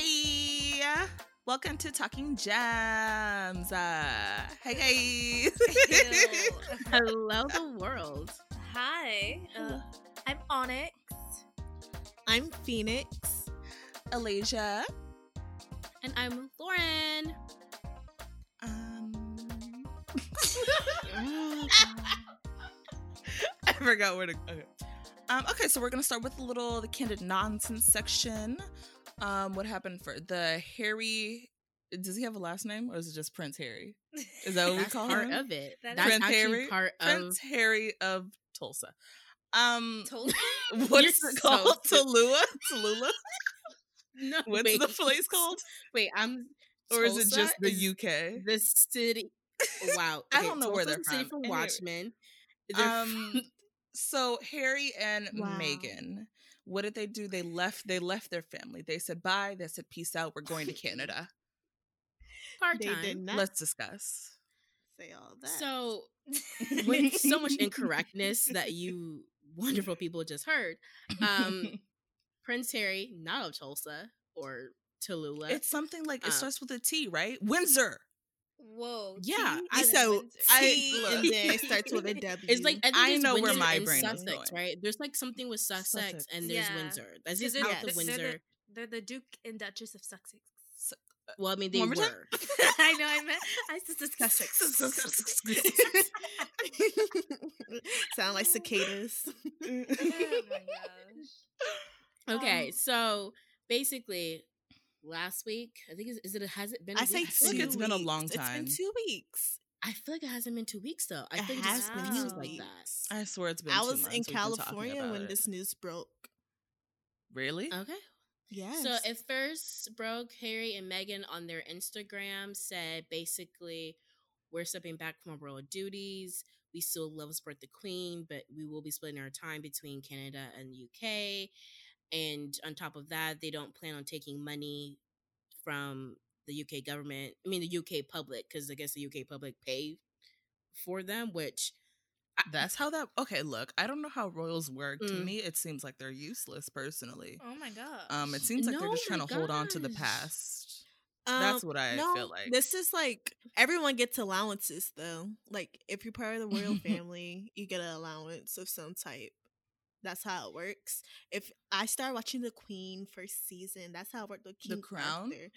Hi. Welcome to Talking Gems. Uh, hey, guys. Hello, the world. Hi, uh, I'm Onyx. I'm Phoenix. Alasia. And I'm Lauren. Um, I forgot where to. Okay. Um, okay, so we're gonna start with a little the candid nonsense section. Um, what happened for the Harry? Does he have a last name, or is it just Prince Harry? Is that what we That's call part him? of it. That That's Prince actually Harry? part of Prince Harry of Tulsa. Um, Told what it called? stupid. Tallulah. Tallulah. No, What's wait. the place called? Wait, I'm. Or is it just the UK? The city. Wow. I don't know where Tulsa's they're the city from. from Anyway. Watchmen. They're Um, so Harry and Wow. Meghan, what did they do? They left. They left their family. They said bye. They said peace out. We're going to Canada. part They time. did not Let's discuss. say all that. So, with so much incorrectness that you wonderful people just heard, um, Prince Harry, not of Tulsa or Tallulah. it's something like it uh, starts with a T, right? Windsor. Whoa. Yeah, I- so I and then it starts with a W. It's like I, I know where my brain is Sussex, going. right? There's like something with Sussex, Sussex. and there's Yeah. Windsor. That's just out the the- they're Windsor. the, they're the Duke and Duchess of Sussex. Well, I mean, they One more time? were. I know. I meant. I said Sussex. sound like cicadas. oh my gosh. Okay, Um, so basically, last week I think is, is it has it been? a I say week? feel like two it's been a long time. It's been two weeks. I feel like it hasn't been two weeks though. I It think has it been feels two like weeks. that. I swear it's been. I two was in we've been talking California when it. this news broke. Really? Okay. Yes. So it first broke Harry and Meghan on their Instagram said basically we're stepping back from our royal duties. We still love to support the Queen, but we will be splitting our time between Canada and the UK. And on top of that, they don't plan on taking money from the UK government. I mean, the UK public, because I guess the UK public pay for them, which That's how that. Okay, look, I don't know how royals work. To Mm. me, it seems like they're useless. Personally, Oh my god. um, it seems like they're just trying to hold on to the past. Um, That's what I no, feel like. This is like everyone gets allowances though. Like if you're part of the royal family, you get an allowance of some type. That's how it works. If I start watching The Queen first season, that's how it worked with The King the Crown? Arthur.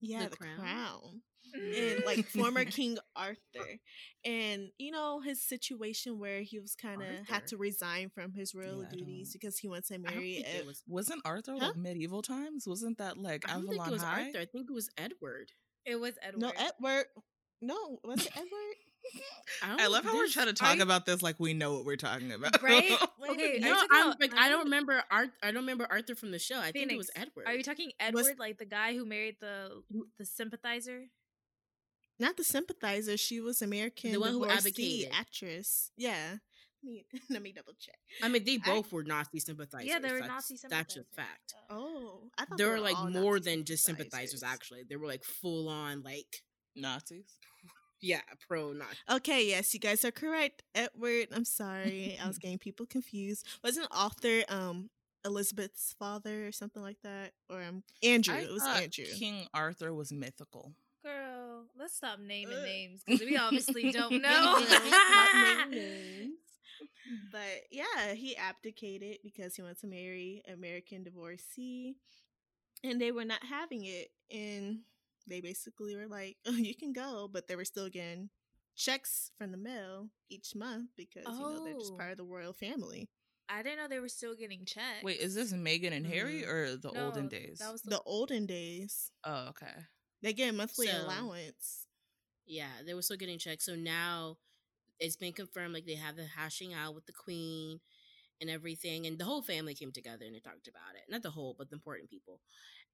Yeah, The The, Crown? Crown. And like former King Arthur. And you know, his situation where he was kind of had to resign from his royal Yeah, duties because he went to I marry a it was. Wasn't Arthur Huh? like medieval times? Wasn't that like I don't Avalon think it was High? Arthur. I think it was Edward. it was Edward. No, Edward. No, was it Edward? I love how we're trying to talk you- about this like we know what we're talking about. Right? Okay, Okay, no, talking I'm like I don't remember Art. I don't remember Arthur from the show. I think it was Edward. Are you talking Edward, like the guy who married the the sympathizer? Not the sympathizer. She was American The one who divorcee advocated. actress. Yeah. Let me, let me double check. I mean, they I- both were Nazi sympathizers. Yeah, they were that's, Nazi That's sympathizers. just fact. Oh, I thought There they were like all more Nazi than just sympathizers. Actually, they were like full on like Nazis. Yeah, pro Nazi. Okay, yes, you guys are correct. Edward, I'm sorry, I was getting people confused. Wasn't Arthur um Elizabeth's father or something like that, or um Andrew? I it was Andrew. King Arthur was mythical. Girl, let's stop naming Ugh. names because we obviously don't know. names. But yeah, he abdicated because he wanted to marry American divorcee, and they were not having it. And they basically were like, "Oh, you can go," but they were still getting checks from the mail each month because you know they're just Oh. part of the royal family. I didn't know they were still getting checks. Wait, is this Meghan and Harry Mhm. or the olden days? That was the, The olden days, oh, okay. they get a monthly So- allowance. Yeah, they were still getting checks. So now it's been confirmed like they have the hashing out with the queen and everything. And the whole family came together and they talked about it. Not the whole, but the important people.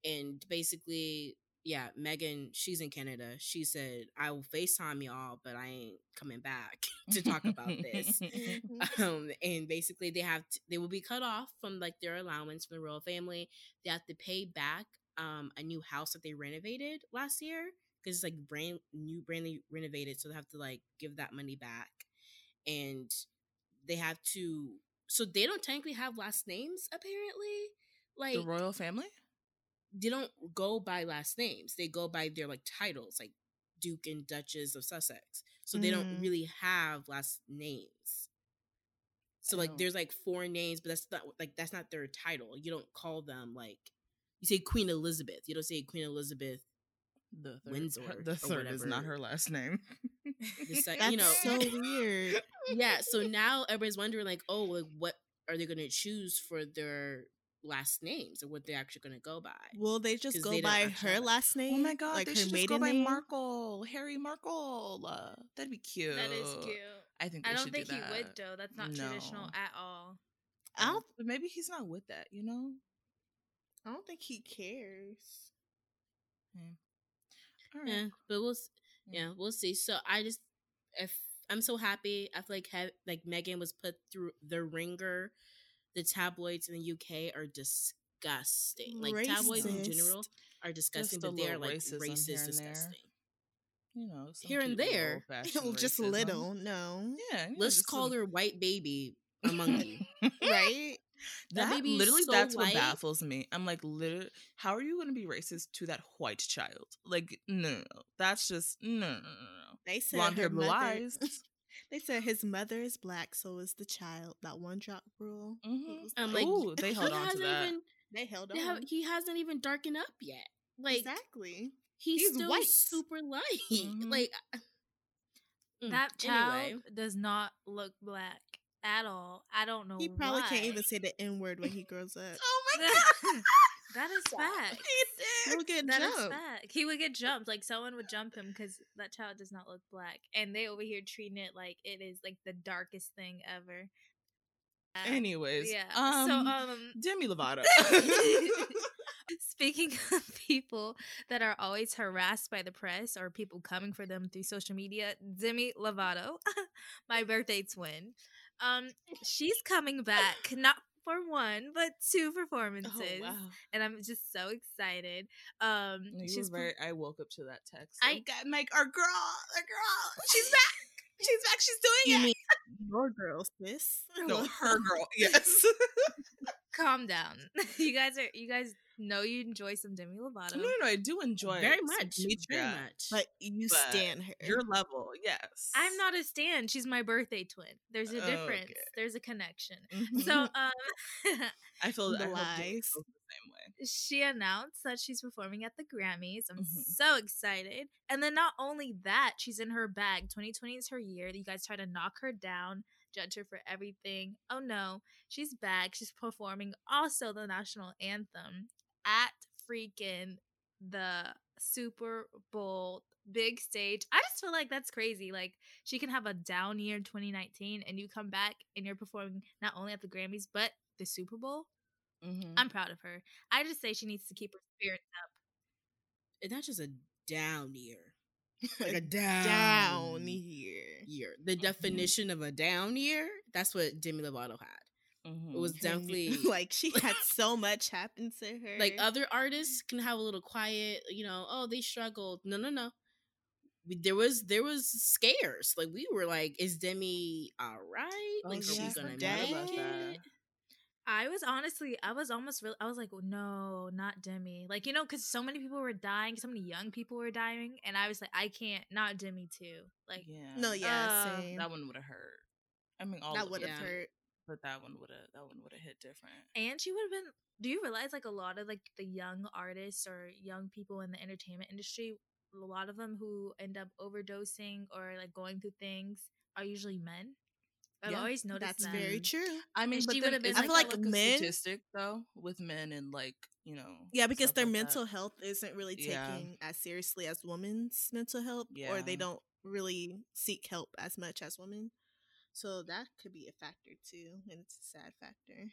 And basically, yeah, Meghan, she's in Canada. She said, I will FaceTime y'all, but I ain't coming back to talk about this. um, and basically they have t- they will be cut off from like their allowance from the royal family. They have to pay back um a new house that they renovated last year because it's like brand new, brandly renovated. So they have to like give that money back, and they have to. So they don't technically have last names apparently. Like the royal family? They don't go by last names. They go by their like titles, like Duke and Duchess of Sussex. So they don't Mm. really have last names. So like don't- there's like four names, but that's not like that's not their title. You don't call them like you say Queen Elizabeth. You don't say Queen Elizabeth. The third, Windsor the or third is not her last name. Sec- That's you know, so weird. yeah. So now everybody's wondering like, oh, like what are they going to choose for their last names or what they're actually going to go by? Will they just go they by her have- last name? Oh my god, like they her should just maiden go by name? Markle, Harry Markle. Uh, that'd be cute. That is cute. I think they I don't should think do he would though. That's not traditional at all. I don't. But maybe he's not with that. You know. I don't think he cares. All right. Yeah, but we'll Mm. yeah we'll see. So I just if I'm so happy. I feel like have, like Meghan was put through the ringer. The tabloids in the UK are disgusting. Mm, like tabloids in general are disgusting, but they are like racist, here and there. disgusting. You know, Here and there. just racism. little, no. Yeah. Let's call little- her white baby a monkey. right? That That, baby literally, so that's white. what baffles me. I'm like, literally, how are you going to be racist to that white child? Like, no, no, no. that's just no, no, no, no. They said Blonde hair, blue eyes. They said his mother is black, so is the child. That one drop rule. It Mhm. I'm like- like, Ooh, they held on to that. Even, they held they on. have, he hasn't even darkened up yet. Like exactly. he's, he's still white. super light. Mhm. Like mm, That child anyway. does not look black at all. I don't know. He probably can't even say the N word when he grows up. Oh my god, that is fact. He'll get That is jumped. fact. He would get jumped. Like someone would jump him because that child does not look black, and they over here treating it like it is like the darkest thing ever. Uh, Anyways, yeah. Um, so um, Demi Lovato. Speaking of people that are always harassed by the press or people coming for them through social media, Demi Lovato, my birthday twin, um, she's coming back not for one but two performances, oh wow, and I'm just so excited. Um, you she's were per- very. I woke up to that text. I- I got like our girl, our girl. She's back. She's back. She's doing You it. mean your girl, sis? no, her girl. Yes. calm down. you guys are you guys know you enjoy some Demi Lovato. no, no, no, I do enjoy very it. much, very much. But you But stand her. Your level, yes. I'm not a stan. She's my birthday twin. There's a difference. Okay. There's a connection. Mhm. So um I feel The I lies. feels the same way. she announced that she's performing at the Grammys. I'm Mhm. so excited. And then not only that, she's in her bag. 2020 is her year. You guys try to knock her down, judge her for everything. Oh no, she's back. She's performing also the national anthem at freaking the Super Bowl big stage. I just feel like that's crazy. Like she can have a down year in 2019 and you come back and you're performing not only at the Grammys but the Super Bowl. Mhm. I'm proud of her. I just say she needs to keep her spirits up. it's not just a down year, like a down, down here. year. The mm-hmm. definition of a down year, that's what Demi Lovato had. It mm-hmm. was definitely like she had so much happen to her. like other artists can have a little quiet, you know, oh they struggled. No, no, no. We, there was there was scares. Like we were like, is Demi all right? Oh, Like yeah, we I gonna make it? I was honestly, I was almost real. I was like, no, not Demi. Like you know, because so many people were dying, so many young people were dying, and I was like, I can't, not Demi too. Like, yeah. no, yeah, uh, same. that one would have hurt. I mean, all that would have yeah. hurt. but that one would have that one would have hit different. and she would have been. Do you realize like a lot of like the young artists or young people in the entertainment industry, a lot of them who end up overdosing or like going through things are usually men. I've Yeah, always noticed That's that. very true. I mean, mm, but she then would've been isn't like that, that. a Men- statistic though with men and like you know. Yeah, because their like that. mental health isn't really taken Yeah. as seriously as women's mental health, or they don't really seek help as much as women. So that could be a factor too, and it's a sad factor.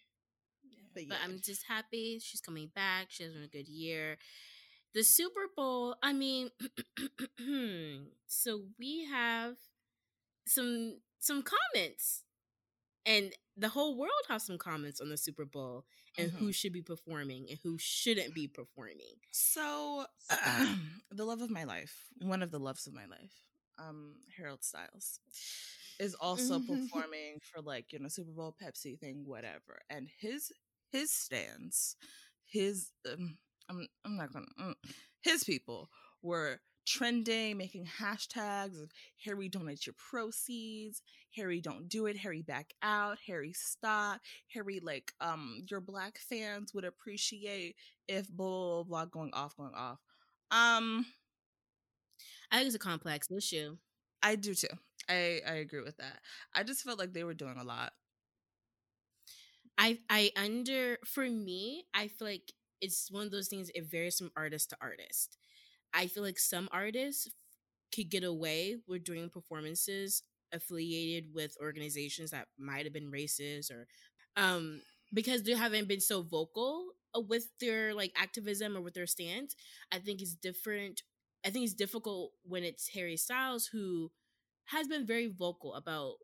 But, But yeah. I'm just happy she's coming back. She's having a good year. The Super Bowl, I mean, so we have some some comments, and the whole world has some comments on the Super Bowl and Mhm. who should be performing and who shouldn't be performing. So, the love of my life, one of the loves of my life, um, Harold Styles, is also performing for like you know Super Bowl, Pepsi thing, whatever. And his his stance, his um, I'm I'm not gonna mm, his people were trending, making hashtags of Harry donate your proceeds, Harry don't do it, Harry back out, Harry stop, Harry like um your black fans would appreciate if blah blah blah, blah going off, going off. Um I think it's a complex issue. I do too. I I agree with that. I just felt like they were doing a lot. I I under for me, I feel like it's one of those things. It varies from artist to artist. I feel like some artists could get away with doing performances affiliated with organizations that might have been racist or um because they haven't been so vocal uh, with their like activism or with their stance. I think it's different. I think it's difficult when it's Harry Styles who has been very vocal about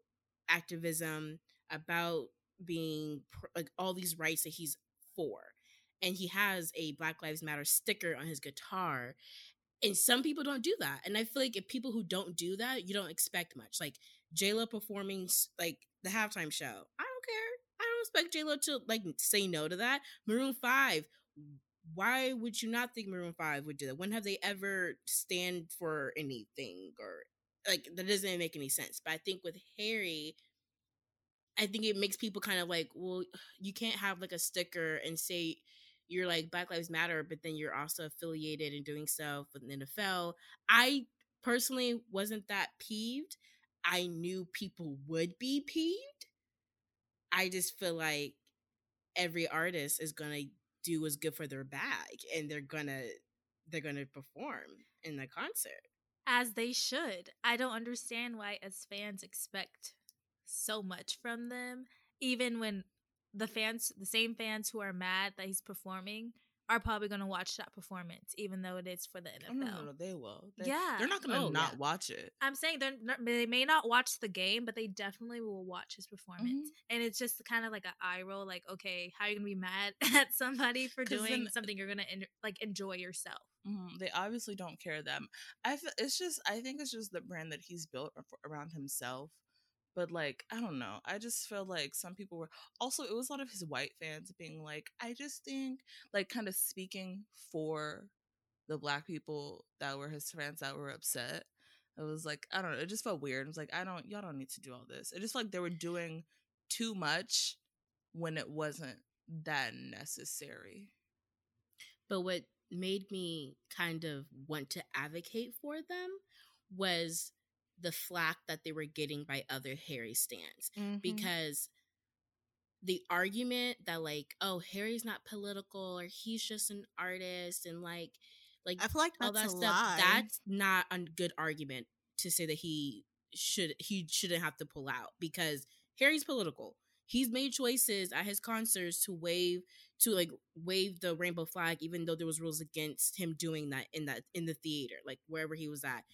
activism, about being like all these rights that he's for. And he has a Black Lives Matter sticker on his guitar. And some people don't do that. And I feel like if people who don't do that, you don't expect much. Like Lo performing like the halftime show. I don't care. I don't expect Lo to like say no to that. Maroon 5, why would you not think Maroon 5 would do that? When have they ever stand for anything or like that doesn't make any sense. But I think with Harry, I think it makes people kind of like, well, you can't have like a sticker and say you're like Black Lives Matter, but then you're also affiliated and doing stuff with the NFL. I personally wasn't that peeved. I knew people would be peeved. I just feel like every artist is gonna do what's good for their bag and they're gonna they're gonna perform in the concert. As they should. I don't understand why as fans expect so much from them, even when the fans, the same fans who are mad that he's performing, are probably going to watch that performance, even though it is for the NFL. Oh, no, no, no, they will. They, yeah, they're not going to Oh, not yeah. watch it. I'm saying they're not, they may not watch the game, but they definitely will watch his performance. And it's just kind of like an eye roll, like, okay, how are you gonna be mad at somebody for doing then- something you're gonna en- like enjoy yourself? Mhm, They obviously don't care them. I feel it's just I think it's just the brand that he's built around himself. But like I don't know. I just feel like some people were also it was a lot of his white fans being like I just think like kind of speaking for the black people that were his fans that were upset. It was like I don't know. It just felt weird. It was like I don't y'all don't need to do all this. It just felt like they were doing too much when it wasn't that necessary. But what made me kind of want to advocate for them was the flack that they were getting by other Harry stands. Mm-hmm. Because the argument that like, oh, Harry's not political or he's just an artist and like like I feel like all that stuff, lie. that's not a good argument to say that he should he shouldn't have to pull out because Harry's political. He's made choices at his concerts to wave to like wave the rainbow flag, even though there was rules against him doing that in that in the theater, like wherever he was at.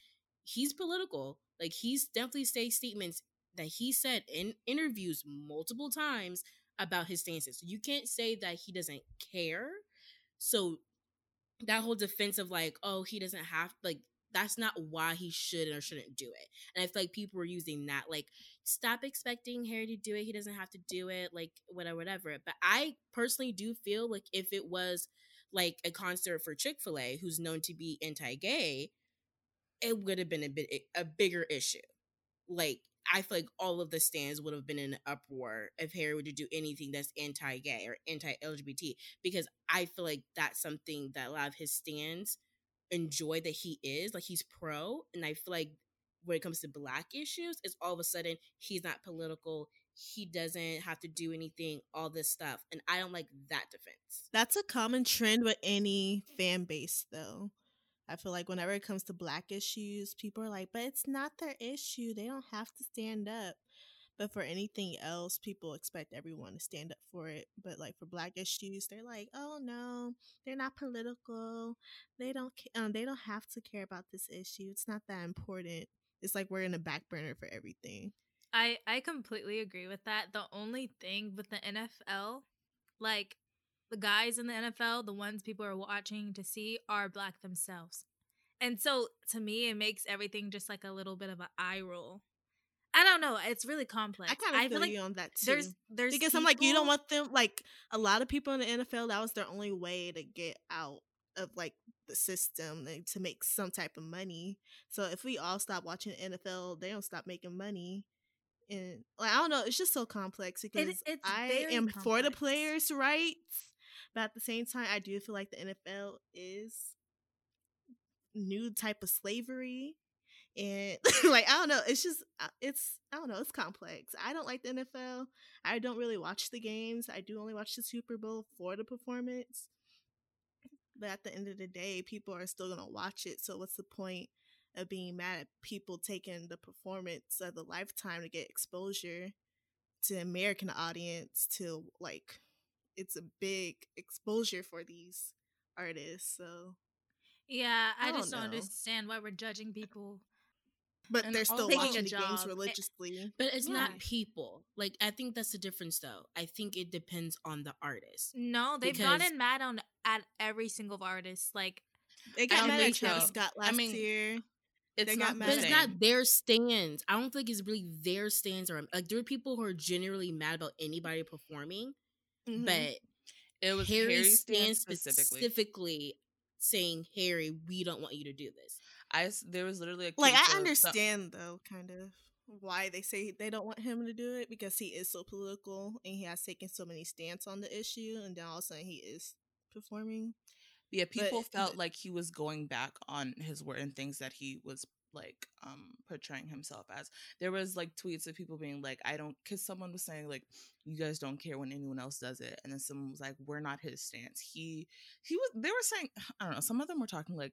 He's political. Like he's definitely say statements that he said in interviews multiple times about his stances. You can't say that he doesn't care. So that whole defense of like, oh, he doesn't have like that's not why he should or shouldn't do it. And I feel like people were using that like stop expecting Harry to do it. He doesn't have to do it, like whatever, whatever. But I personally do feel like if it was like a concert for Chick-fil-A who's known to be anti-gay, it would have been a bit a bigger issue. Like I feel like all of the stands would have been in an uproar if Harry were to do anything that's anti-gay or anti-LGBT because I feel like that's something that a lot of his stands enjoy that he is like he's pro and I feel like when it comes to black issues it's all of a sudden he's not political he doesn't have to do anything all this stuff and I don't like that defense That's a common trend with any fan base, though. I feel like whenever it comes to black issues, people are like, but it's not their issue. They don't have to stand up. But for anything else, people expect everyone to stand up for it. But like for black issues, they're like, oh no, they're not political. They don't. Um, they don't have to care about this issue. It's not that important. It's like we're in a back burner for everything. I I completely agree with that. The only thing with the NFL, like the guys in the NFL, the ones people are watching to see are black themselves. And so to me it makes everything just like a little bit of an eye roll. I don't know, it's really complex. I kind of feel like you on that too. there's there's because I'm like, you don't want them like a lot of people in the NFL. That was their only way to get out of like the system like, to make some type of money. So if we all stop watching NFL, they don't stop making money. And like, I don't know, it's just so complex because it's I am for the players' rights, but at the same time, I do feel like the NFL is new type of slavery and like i don't know it's just uh, it's i don't know it's complex. I don't like the nfl i don't really watch the games. I do only watch the super bowl for the performance. But at the end of the day people are still gonna watch it. So what's the point of being mad at people taking the performance of the lifetime to get exposure to american audience to like it's a big exposure for these artists so Yeah, I, I just don't don't understand why we're judging people. but And they're still also- watching the a games job. religiously But it's Yeah. not people. Like I think that's the difference though. I think it depends on the artist. No, they've Because- gotten mad on at every single artist. Like, They got mad at think so. Travis Scott I last mean, year. It's They not got mad But it's not their stands. I don't think it's really their stands or like there are people who are generally mad about anybody performing, Mhm. but It was Harry Harry's stands specifically. specifically saying, Harry, we don't want you to do this. I there was literally a like I some- understand though, kind of why they say they don't want him to do it because he is so political and he has taken so many stance on the issue, and then all of a sudden he is performing. yeah, people but- felt but- like he was going back on his word and things that he was like um portraying himself as. There was like tweets of people being like, I don't cause someone was saying like you guys don't care when anyone else does it. And then someone was like, We're not his stance. He he was they were saying I don't know, some of them were talking like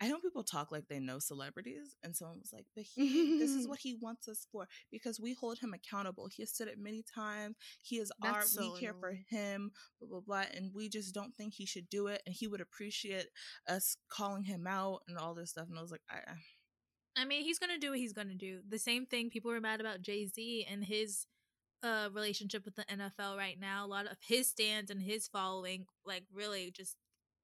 I know people talk like they know celebrities, and someone was like, "But he, this is what he wants us for because we hold him accountable. He has said it many times. He is. That's so we care for him. Blah blah blah. And we just don't think he should do it. And he would appreciate us calling him out and all this stuff. And I was like, I, I- mean, he's gonna do what he's gonna do. The same thing people were mad about Jay Z and his uh relationship with the NFL right now. A lot of his stands and his following, like, really just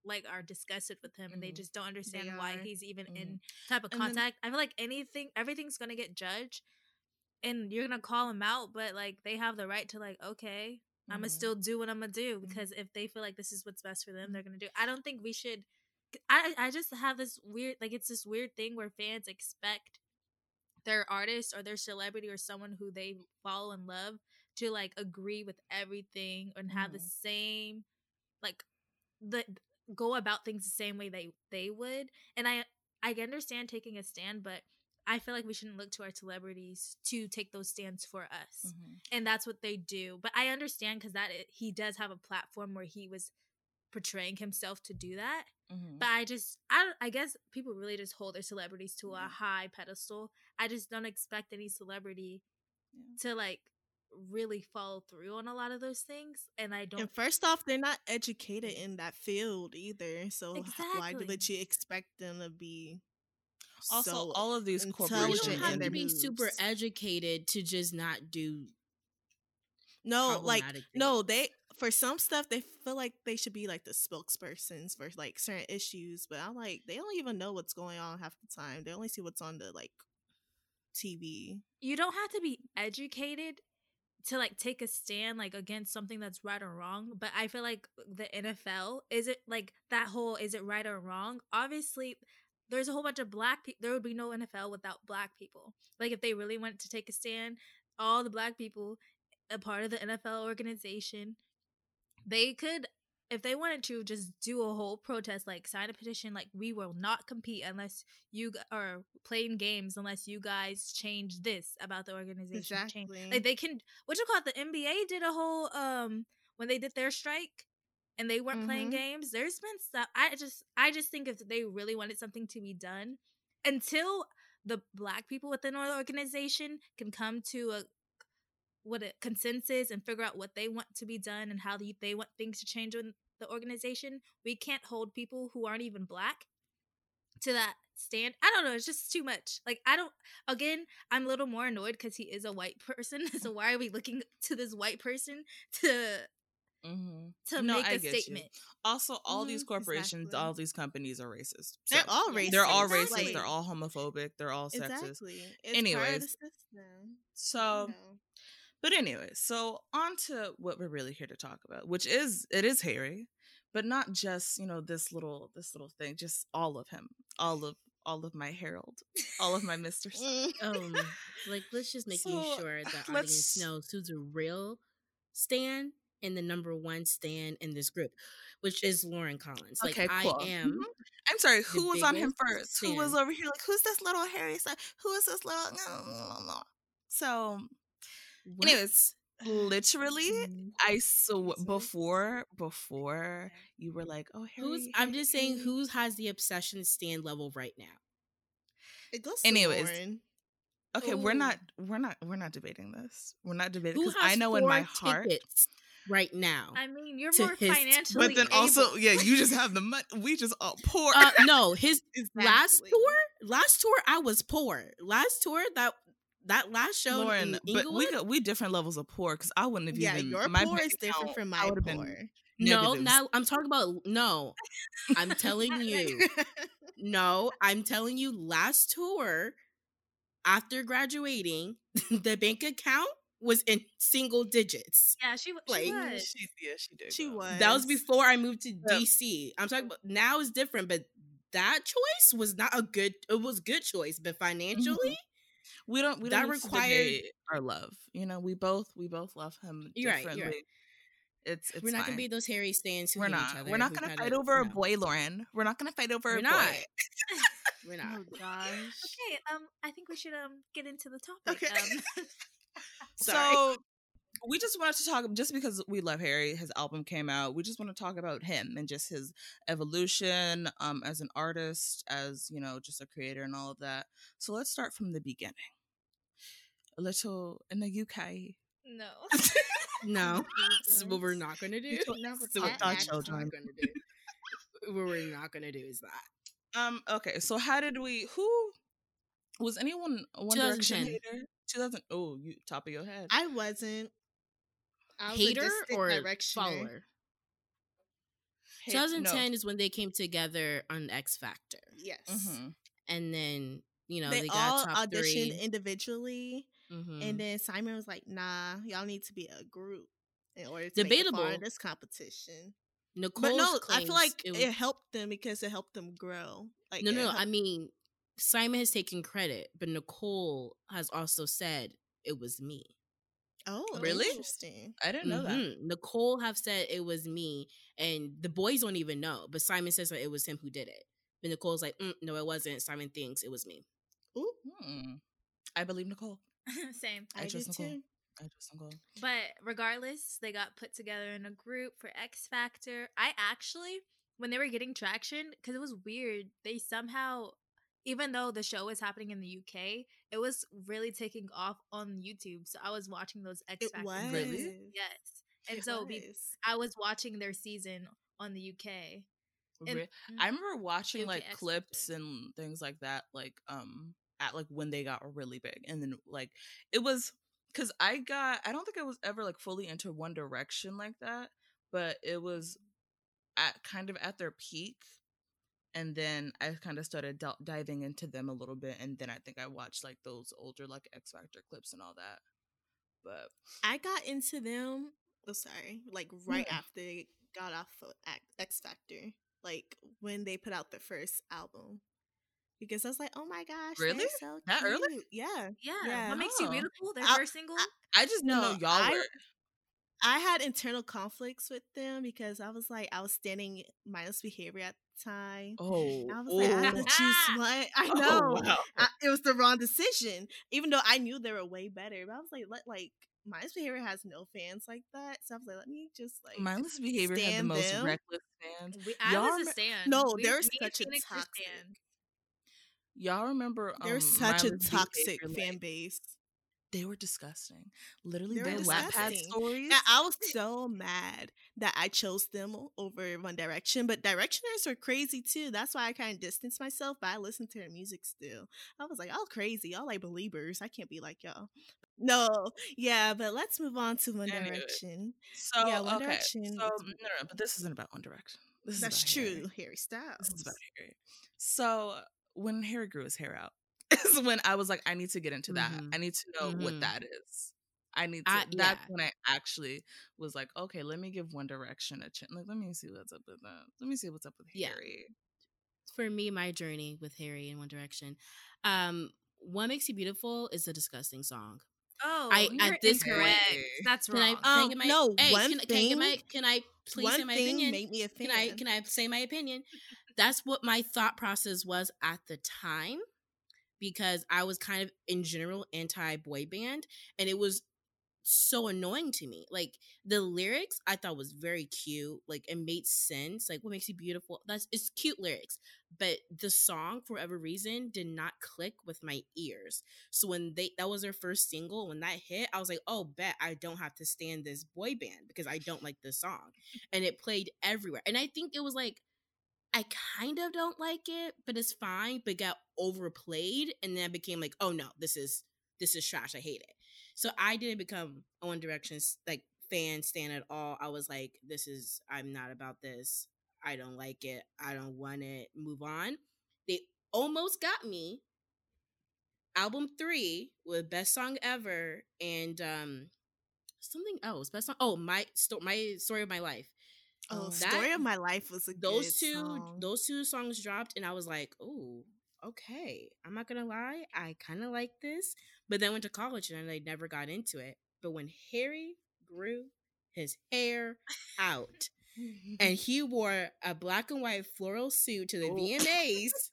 like are disgusted with him, and they Mhm. just don't understand why are. he's even in Mhm. type of And then- contact. I feel like anything, everything's gonna get judged, and you're gonna call him out, but like they have the right to like, okay, I'm gonna still do what I'm gonna do Mhm. because if they feel like this is what's best for them, they're gonna do. I don't think we should. I I just have this weird like it's this weird thing where fans expect their artist or their celebrity or someone who they follow and love to like agree with everything and have the Mhm. same like the go about things the same way they they would and i i understand taking a stand but i feel like we shouldn't look to our celebrities to take those stands for us Mhm. and that's what they do but i understand because that he does have a platform where he was portraying himself to do that Mhm. but I just, I, I guess people really just hold their celebrities to a high pedestal. I just don't expect any celebrity Yeah. to like really follow through on a lot of those things, and I don't. And first off, they're not educated in that field either. So h- why Exactly. would you expect them to be Also, so all of these intelligent You corporations don't have to be moves? super educated to just not do no, like problematic no, they for some stuff they feel like they should be like the spokespersons for like certain issues, but I'm like they don't even know what's going on half the time. They only see what's on the like TV. you don't have to be educated to like take a stand like against something that's right or wrong but i feel like the nfl is it like that whole is it right or wrong obviously there's a whole bunch of black people there would be no nfl without black people like if they really wanted to take a stand all the black people a part of the nfl organization they could if they wanted to just do a whole protest like sign a petition like we will not compete unless you are playing games unless you guys change this about the organization change Exactly. like they can what you call it the nba did a whole um when they did their strike and they weren't playing Mhm. games there's been stuff i just i just think if they really wanted something to be done until the black people within our organization can come to a what a consensus and figure out what they want to be done and how they, they want things to change in the organization we can't hold people who aren't even black to that stand i don't know it's just too much like i don't again i'm a little more annoyed because he is a white person so why are we looking to this white person to Mhm. to No, make I a get you. statement Also, all these Mhm, corporations, exactly. all these companies are racist. They're all racist. they're all Exactly. racist. They're all homophobic. They're all sexist. exactly. It's Anyways. So, you know. But anyway, so on to what we're really here to talk about, which is it is Harry, but not just you know this little this little thing. Just all of him, all of all of my Harold, all of my Mister. Mm. Um, like let's just make So, sure the audience let's- knows who's a real Stan and the number one Stan in this group, which is Lauren Collins. Like Okay, cool. I am. Mhm. I'm sorry, who was on him biggest first? Who was over here? Like, who's this little Harry son? Who is this little? So, what? anyways, literally, Mm-hmm. I so Who's before before you were like, oh, Harry. who's? I'm just saying, Harry. who has the obsession stand level right now? It goes Anyways, Lauren. Okay, we're not we're not we're not debating this. We're not debating Who because has I know in my heart. tickets right now? I mean, you're more his- financially. But then also, yeah, you just have the money. We just all poor. uh, no, his last tour, last tour, I was poor. Last tour, that that last show, Lauren, in but we got we different levels of poor because I wouldn't have Yeah, even. your my poor bank is different account, from my would've been poor. no, now I'm talking about no. I'm telling you, no, I'm telling you. Last tour, after graduating, the bank account was in single digits. yeah, she, w- like, she was. She, yeah, she did. she go. was. That was before I moved to Yeah. DC. I'm talking about now is different, but that choice was not a good. It was good choice, but financially, mm-hmm. We don't. We That don't need to required- our love. You know, we both we both love him You're right, you're right. It's it's we're not fine. gonna be those Harry stands. Who We're not. Each other, We're not gonna kinda- fight over a boy, Lauren. We're not gonna fight over We're a not. boy. We're not. Oh gosh. Okay, um, I think we should um get into the topic. Okay. Um, So we just wanted to talk just because we love Harry, his album came out. We just want to talk about him and just his evolution um as an artist, as you know, just a creator and all of that. So let's start from the beginning. A little in the UK. no. No, that's what we're not gonna do. You told- Never so with talk- our what children. we're gonna do. What we're not gonna do is that. Um, okay, so how did we who was anyone One Direction hater? 2000 oh you top of your head. I wasn't. I was Hater or directioner. follower? Hate- no. 2010 is when they came together on X Factor, Yes. Mhm. and then you know they, they, all got top auditioned three. individually, Mhm. and then Simon was like, "Nah, y'all need to be a group in order to make it far Debatable. in this competition." Nicole, but no, I feel like it it, helped them because it helped them grow. Like no, no, no. helped- I mean, Simon has taken credit, but Nicole has also said it was me. oh, Really? Interesting. I didn't know that. Mhm. Nicole have said it was me, and the boys don't even know. But Simon says that it was him who did it. But Nicole's like, "Mm, no, it wasn't. Simon thinks it was me. Ooh, Hmm. I believe Nicole. Same. I I, Nicole. too. I trust Nicole. But regardless, they got put together in a group for X Factor. I actually, when they were getting traction, because it was weird, they somehow, even though the show was happening in the UK, it was really taking off on YouTube. So I was watching those X Factor. was. Really? Yes. And It so was. I was watching their season on the UK. And- I remember watching UK like X clips Factor. and things like that, like um at like when they got really big, and then like it was because I got I don't think I was ever like fully into One Direction like that, but it was at kind of at their peak, and then I kind of started d- diving into them a little bit, and then I think I watched like those older like X Factor clips and all that. But I got into them. Oh, sorry. Like right Yeah. after they got off of X Factor, like when they put out their first album, because I was like, oh my gosh, Really? So That early? cute. Yeah. Yeah. Yeah. What makes you Oh. beautiful? Their I- first single? I just didn't know y'all I- were. I had internal conflicts with them because I was like, I was standing mindless behavior at the time. Oh, I was like, I have to choose one. I Oh, know. wow. I, it was the wrong decision, even though I knew they were way better. But I was like, let like mindless behavior has no fans like that, so I was like, let me just like Mindless behavior had the most them. reckless fans. We, I Y'all was a stan. No, We- they're such a toxic. stan. Y'all remember? They're um, such a toxic fan base. They were disgusting. Literally, They were their Wattpad stories. I was so mad that I chose them over One Direction, but Directioners are crazy too. That's why I kind of distanced myself, but I listen to their music still. I was like, y'all crazy. Y'all like believers. I can't be like y'all. No, yeah, but let's move on to One Anyway. Direction. So Yeah, One okay, Direction so no, no, but this isn't about One Direction. This is That's about Harry. true, Harry Styles. This is about Harry. So when Harry grew his hair out, is when I was like, I need to get into that. Mhm. I need to know what Mhm. that is. I need to. I- that's yeah. when I actually was like, okay, let me give One Direction a chance. Like, let me see what's up with that. Let me see what's up with Yeah. Harry. for me, my journey with Harry in One Direction. Um, what makes you beautiful is a disgusting song. Oh, I- at this incorrect. point- That's wrong. I, can I get my, no, hey, one can, can I get my, thing- can I please One say my thing opinion? made me a fan. Can I can I say my opinion? That's what my thought process was at the time because I was kind of in general anti boy band and it was so annoying to me. Like the lyrics I thought was very cute. Like it made sense. Like what makes you beautiful? That's it's cute lyrics. But the song for whatever reason did not click with my ears. So when they that was their first single, when that hit, I was like, oh bet I don't have to stand this boy band because I don't like this song. And it played everywhere. And I think it was like I kind of don't like it, but it's fine, but got overplayed and then I became like, oh no, this is this is trash. I hate it. So I didn't become a One Direction like fan stan at all. I was like, this is I'm not about this. I don't like it. I don't want it. Move on. They almost got me. Album three with best song ever and um something else. Best song. Oh, my sto- my story of my life. Oh, um, that- story of my life was a those good two song. those two songs dropped and i was like oh okay i'm not gonna lie i kind of like this but then went to college and i never got into it but when harry grew his hair out and he wore a black and white floral suit to the Oh. vmas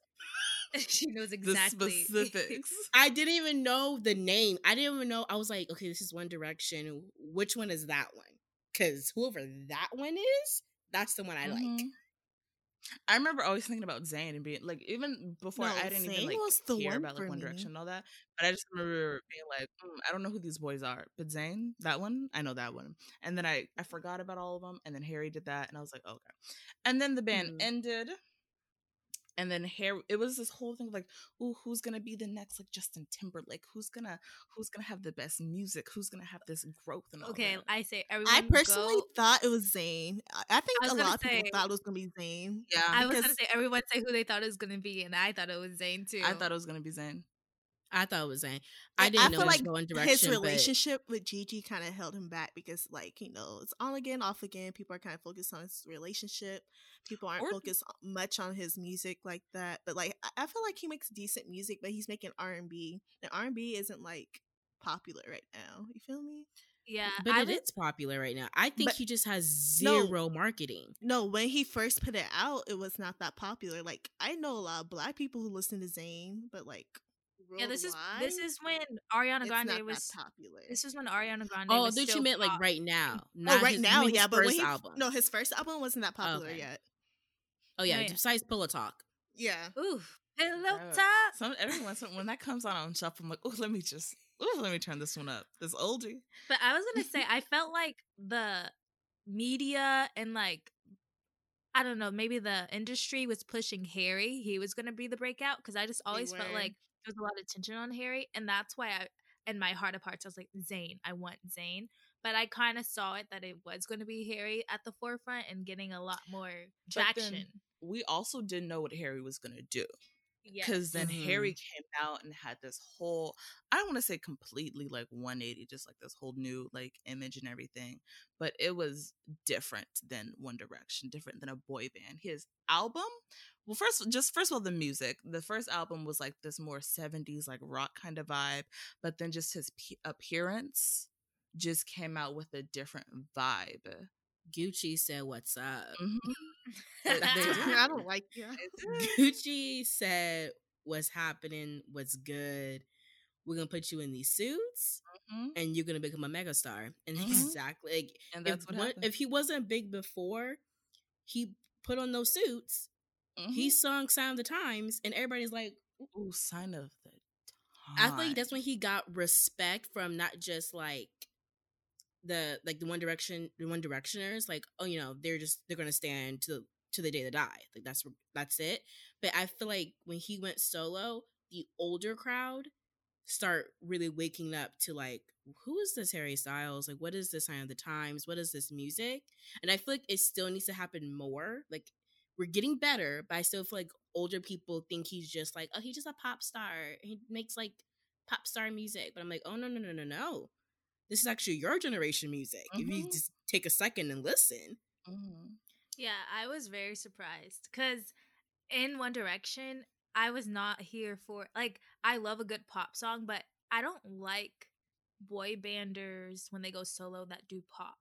she knows exactly The specifics. i didn't even know the name i didn't even know i was like okay this is one direction which one is that one because whoever that one is that's the one i like Mhm. I remember always thinking about Zayn and being like, even before No, I didn't even Zayn like the care about like One me. Direction and all that. But I just remember being like, mm, I don't know who these boys are, but Zayn, that one, I know that one. And then I I forgot about all of them, and then Harry did that, and I was like, okay. And then the band Mhm. ended. And then Harry, it was this whole thing of like, oh, who's gonna be the next like Justin Timberlake? Who's gonna who's gonna have the best music? Who's gonna have this growth and all okay, that? I say everyone. I personally go- thought it was Zayn. I- I think I was a lot of people thought it was gonna be Zayn. yeah, I was gonna say everyone say who they thought it was gonna be, and I thought it was Zayn too. I thought it was gonna be Zayn. I thought it was Zayn. i I- didn't I know feel it was like one direction His but- relationship with Gigi kind of held him back because, like, you know, it's on again, off again. People are kind of focused on his relationship. People aren't Or- focused much on his music like that. But like, I- I feel like he makes decent music, but he's making R and B, and R and B isn't like popular right now. You feel me? yeah, But I it is was, popular right now. I think But- he just has No. zero marketing. No, when he first put it out, it was not that popular. Like, I know a lot of black people who listen to Zayn, but like, yeah. This is this is when Ariana it's Grande not was. that popular. This is when Ariana Grande. Oh, did was thought you still meant like right now. Oh, right his, now, you mean his yeah, but when first he album. no, his first album wasn't that popular Okay. yet. oh yeah, No, yeah. besides Pillow Talk. Yeah, Ooh, hello Yeah. top. Some every once when that comes on on shuffle, I'm like, oh, let me just, oh, let me turn this one up. This oldie. But I was gonna say, I felt like the media and like I don't know, maybe the industry was pushing Harry. He was gonna be the breakout because I just always felt like there was a lot of tension on Harry, and that's why I, in my heart of hearts, I was like Zayn. I want Zayn, but I kind of saw it that it was going to be Harry at the forefront and getting a lot more traction. We also didn't know what Harry was gonna do Yes. because then Mhm. Harry came out and had this whole, I don't want to say completely like 180, just like this whole new like image and everything, but it was different than One Direction, different than a boy band. His album, well, first, just first of all, the music. The first album was like this more 70s like rock kind of vibe, but then just his p- appearance just came out with a different vibe. Gucci said, "What's up?" Mhm. I don't like you. Gucci said, "What's happening? What's good? We're gonna put you in these suits, Mhm. and you're gonna become a megastar." And Mhm. exactly, like, And that's if, what one- happened. if he wasn't big before, he put on those suits. He Mhm. sung "Sign of the Times," and everybody's like, Ooh, sign of the Times." I think that's when he got respect from not just like the like the One Direction, the One Directioners. Like, oh, you know, they're just they're gonna stand to to the day they die. Like that's that's it. But I feel like when he went solo, the older crowd start really waking up to like, who is this Harry Styles? Like, what is this sign of the times? What is this music? And I feel like it still needs to happen more. Like, we're getting better, but I still feel like older people think he's just like, oh, he's just a pop star. He makes like pop star music. But I'm like, oh no, no, no, no, no. This is actually your generation music. If you Mhm. just take a second and listen. Mhm. Yeah, I was very surprised because in One Direction, I was not here for like I love a good pop song, but I don't like boy banders when they go solo that do pop.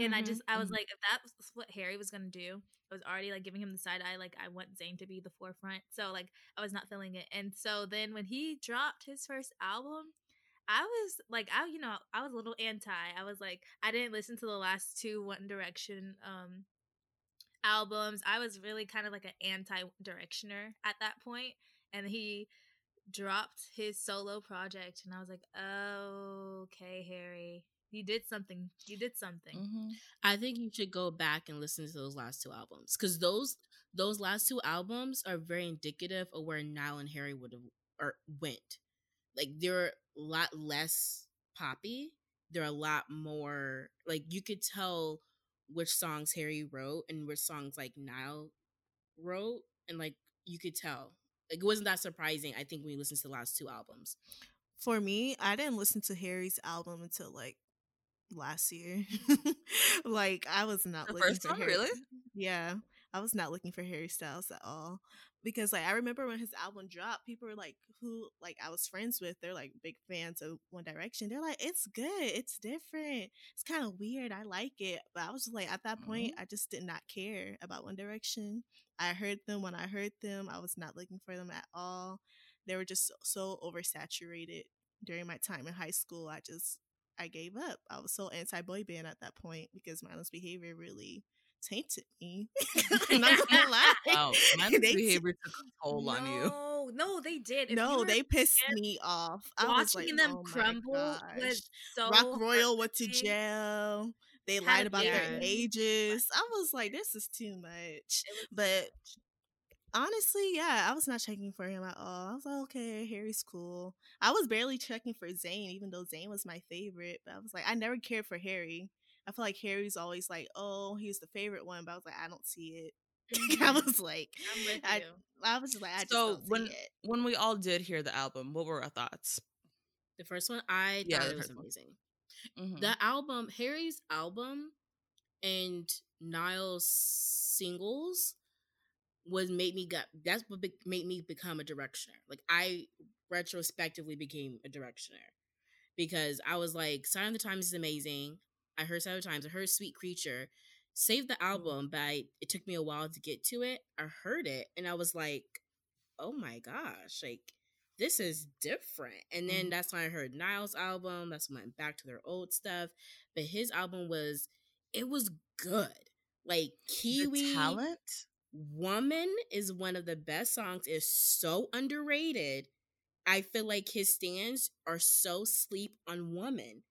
And I Mhm, just I was mhm. like, if that's what Harry was gonna do, I was already like giving him the side eye. Like I want Zayn to be the forefront, so like I was not feeling it. And so then when he dropped his first album, I was like, I you know I was a little anti. I was like, I didn't listen to the last two One Direction um albums. I was really kind of like an anti directioner at that point, and he dropped his solo project, and I was like, oh, okay, Harry, you did something. You did something. Mhm. I think you should go back and listen to those last two albums because those those last two albums are very indicative of where Niall and Harry would have or went. Like they're a lot less poppy. They're a lot more like you could tell which songs Harry wrote and which songs like Niall wrote, and like you could tell. Like it wasn't that surprising. I think when you listen to the last two albums. For me, I didn't listen to Harry's album until like last year. like I was not The first one, Harry. really? Yeah, I was not looking for Harry Styles at all because like I remember when his album dropped, people were like who like I was friends with, they're like big fans of One Direction. They're like, it's good, it's different, it's kind of weird. I like it, but I was just like at that point, mm-hmm. I just did not care about One Direction. I heard them when I heard them. I was not looking for them at all. They were just so, so oversaturated during my time in high school. I just I gave up. I was so anti boy band at that point because mindless behavior really tainted me. I'm not gonna lie. Wow, mindless They- behavior took a toll on you. No, no, they did. If No, they pissed me off. I was watching like, them oh crumble was so Roc Royal went to jail. They lied about their ages. I was like, this is too much. It was too But honestly, yeah, I was not checking for him at all. I was like, okay, Harry's cool. I was barely checking for Zayn, even though Zayn was my favorite. But I was like, I never cared for Harry. I feel like Harry's always like, oh, he's the favorite one. But I was like, I don't see it. I Mhm. was like, I'm with I, you. I was just like, I just So don't when see it. when we all did hear the album, what were our thoughts? The first one, I Yeah, thought the it was first one. amazing. Mhm. the album harry's album and niall's singles was made me got that's what be- made me become a directioner like i retrospectively became a directioner because i was like sign of the times is amazing i heard several times i heard sweet creature saved the album but I, it took me a while to get to it i heard it and i was like oh my gosh like this is different. And then Mhm. that's when I heard Niall's album. That's when I went back to their old stuff. But his album was, it was good. Like Kiwi the talent. Woman is one of the best songs. It's so underrated. I feel like his stands are so sleep on Woman.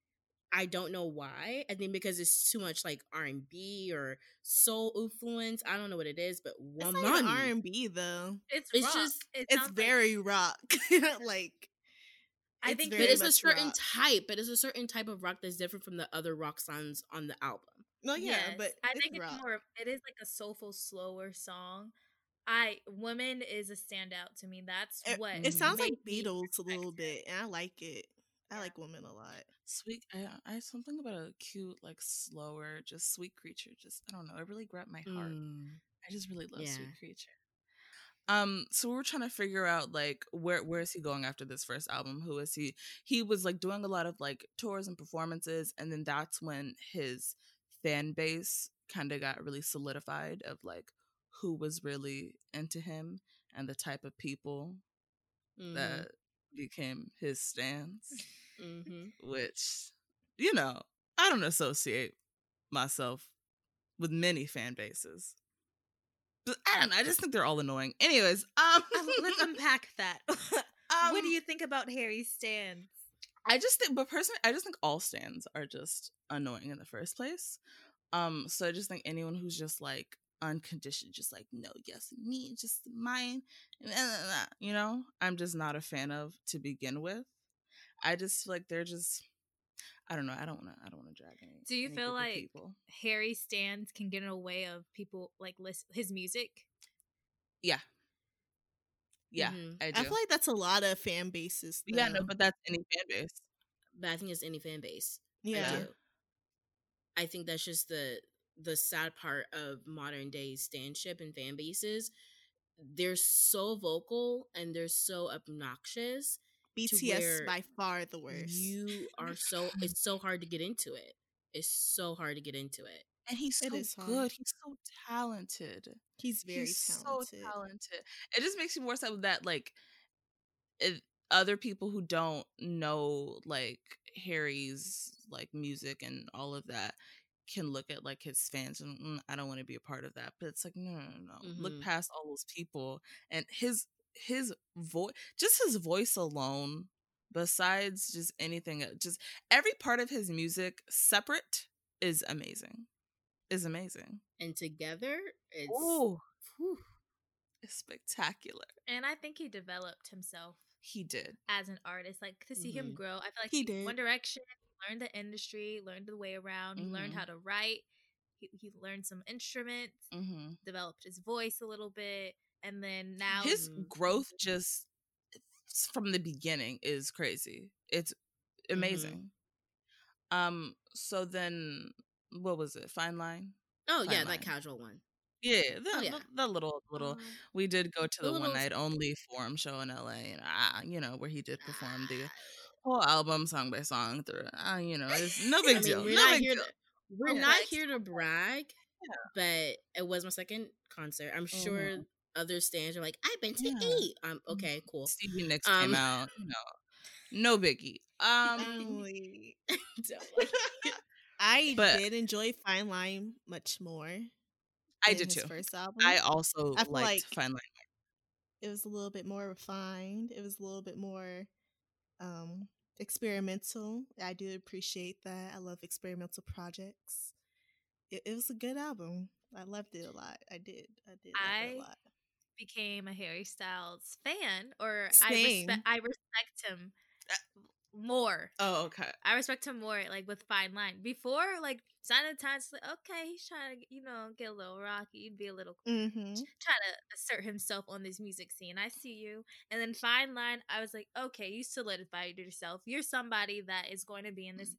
I don't know why. I think because it's too much like R and B or soul influence. I don't know what it is, but It's Woman. not R and B though. It's It's rock. just- It It's sounds like- very rock. like I think but it's a certain rock. type. But it's a certain type of rock that's different from the other rock songs on the album. No, yeah, Yes, but I it's think it's more. It is like a soulful, slower song. I woman is a standout to me. That's It, what it sounds like Beatles a little bit, and I like it. I Yeah. like Woman a lot. Sweet, I, I something about a cute, like slower, just sweet creature. Just I don't know. It really grabbed my heart. Mm. I just really love Yeah. Sweet Creature. Um, so we were trying to figure out like where where is he going after this first album? Who is he? He was like doing a lot of like tours and performances, and then that's when his fan base kind of got really solidified of like who was really into him and the type of people Mhm. that became his stands, Mhm. which you know I don't associate myself with many fan bases. But I don't know. I just think they're all annoying. Anyways, um, Um, let's unpack that. um, what do you think about Harry Stands? I just think, but personally, I just think all stands are just annoying in the first place. Um, so I just think anyone who's just like unconditioned, just like no, yes, me, just mine, you know, I'm just not a fan of to begin with. I just feel like they're just, I don't know. I don't want to. I don't want to drag any. Do you any feel like- people. Harry Stands can get in a way of people like list his music. Yeah. Yeah, Mhm. I do. I feel like that's a lot of fan bases. yeah, no, but that's any fan base. but I think it's any fan base. I Yeah. do. I think that's just the the sad part of modern day standship and fan bases. They're so vocal and they're so obnoxious. BTS by far the worst. You are so it's so hard to get into it. It's so hard to get into it. And he's so good. He's so talented. He's very he's talented. so talented. It just makes me more sad that like it, other people who don't know like Harry's like music and all of that can look at like his fans and "Mm, I don't want to be a part of that. But it's like no, no, no, no. Look past all those people and his his voice, just his voice alone. Besides just anything, just every part of his music separate is amazing. Is amazing. And together it's Oh, whew, it's spectacular. And I think he developed himself He did. as an artist. Like to see him Mhm. grow. I feel like He did. One Direction, learned the industry, learned the way around, he learned how to write. He, he learned some instruments, hmm developed his voice a little bit, and then now His growth just from the beginning is crazy. It's amazing. Um. So then, what was it? Fine line. Oh Fine yeah, line. that casual one. Yeah. The, Oh, yeah. the, the little little. Um, We did go to The the, one night only forum show in LA, and ah, you know where he did perform the Ah, whole album song by song through. Ah, you know, it's no I big mean, deal. we're no not big here deal. to we're not here to brag, Yeah. but it was my second concert. I'm sure Mhm. Other stands are like, I've been to Yeah. eight. Um, okay, cool. Stevie Nicks Um, came out. You know, no biggie. Um. Only- Don't like it. I But- did enjoy Fine Line much more. I did too. First album. I also I liked like- Fine Line. it was a little bit more refined. It was a little bit more um experimental. I do appreciate that. I love experimental projects. It, it was a good album. I loved it a lot. I did. I did love it I- a lot. Became a Harry Styles fan, or I Same. respect I respect him more. Oh, okay. I respect him more, like with Fine Line. Before, like Sign of the Times, like okay, he's trying to, you know, get a little rocky, You'd be a little Mm-hmm. trying to assert himself on this music scene. I see you. And then Fine Line, I was like, okay, you solidified yourself. You're somebody that is going to be in this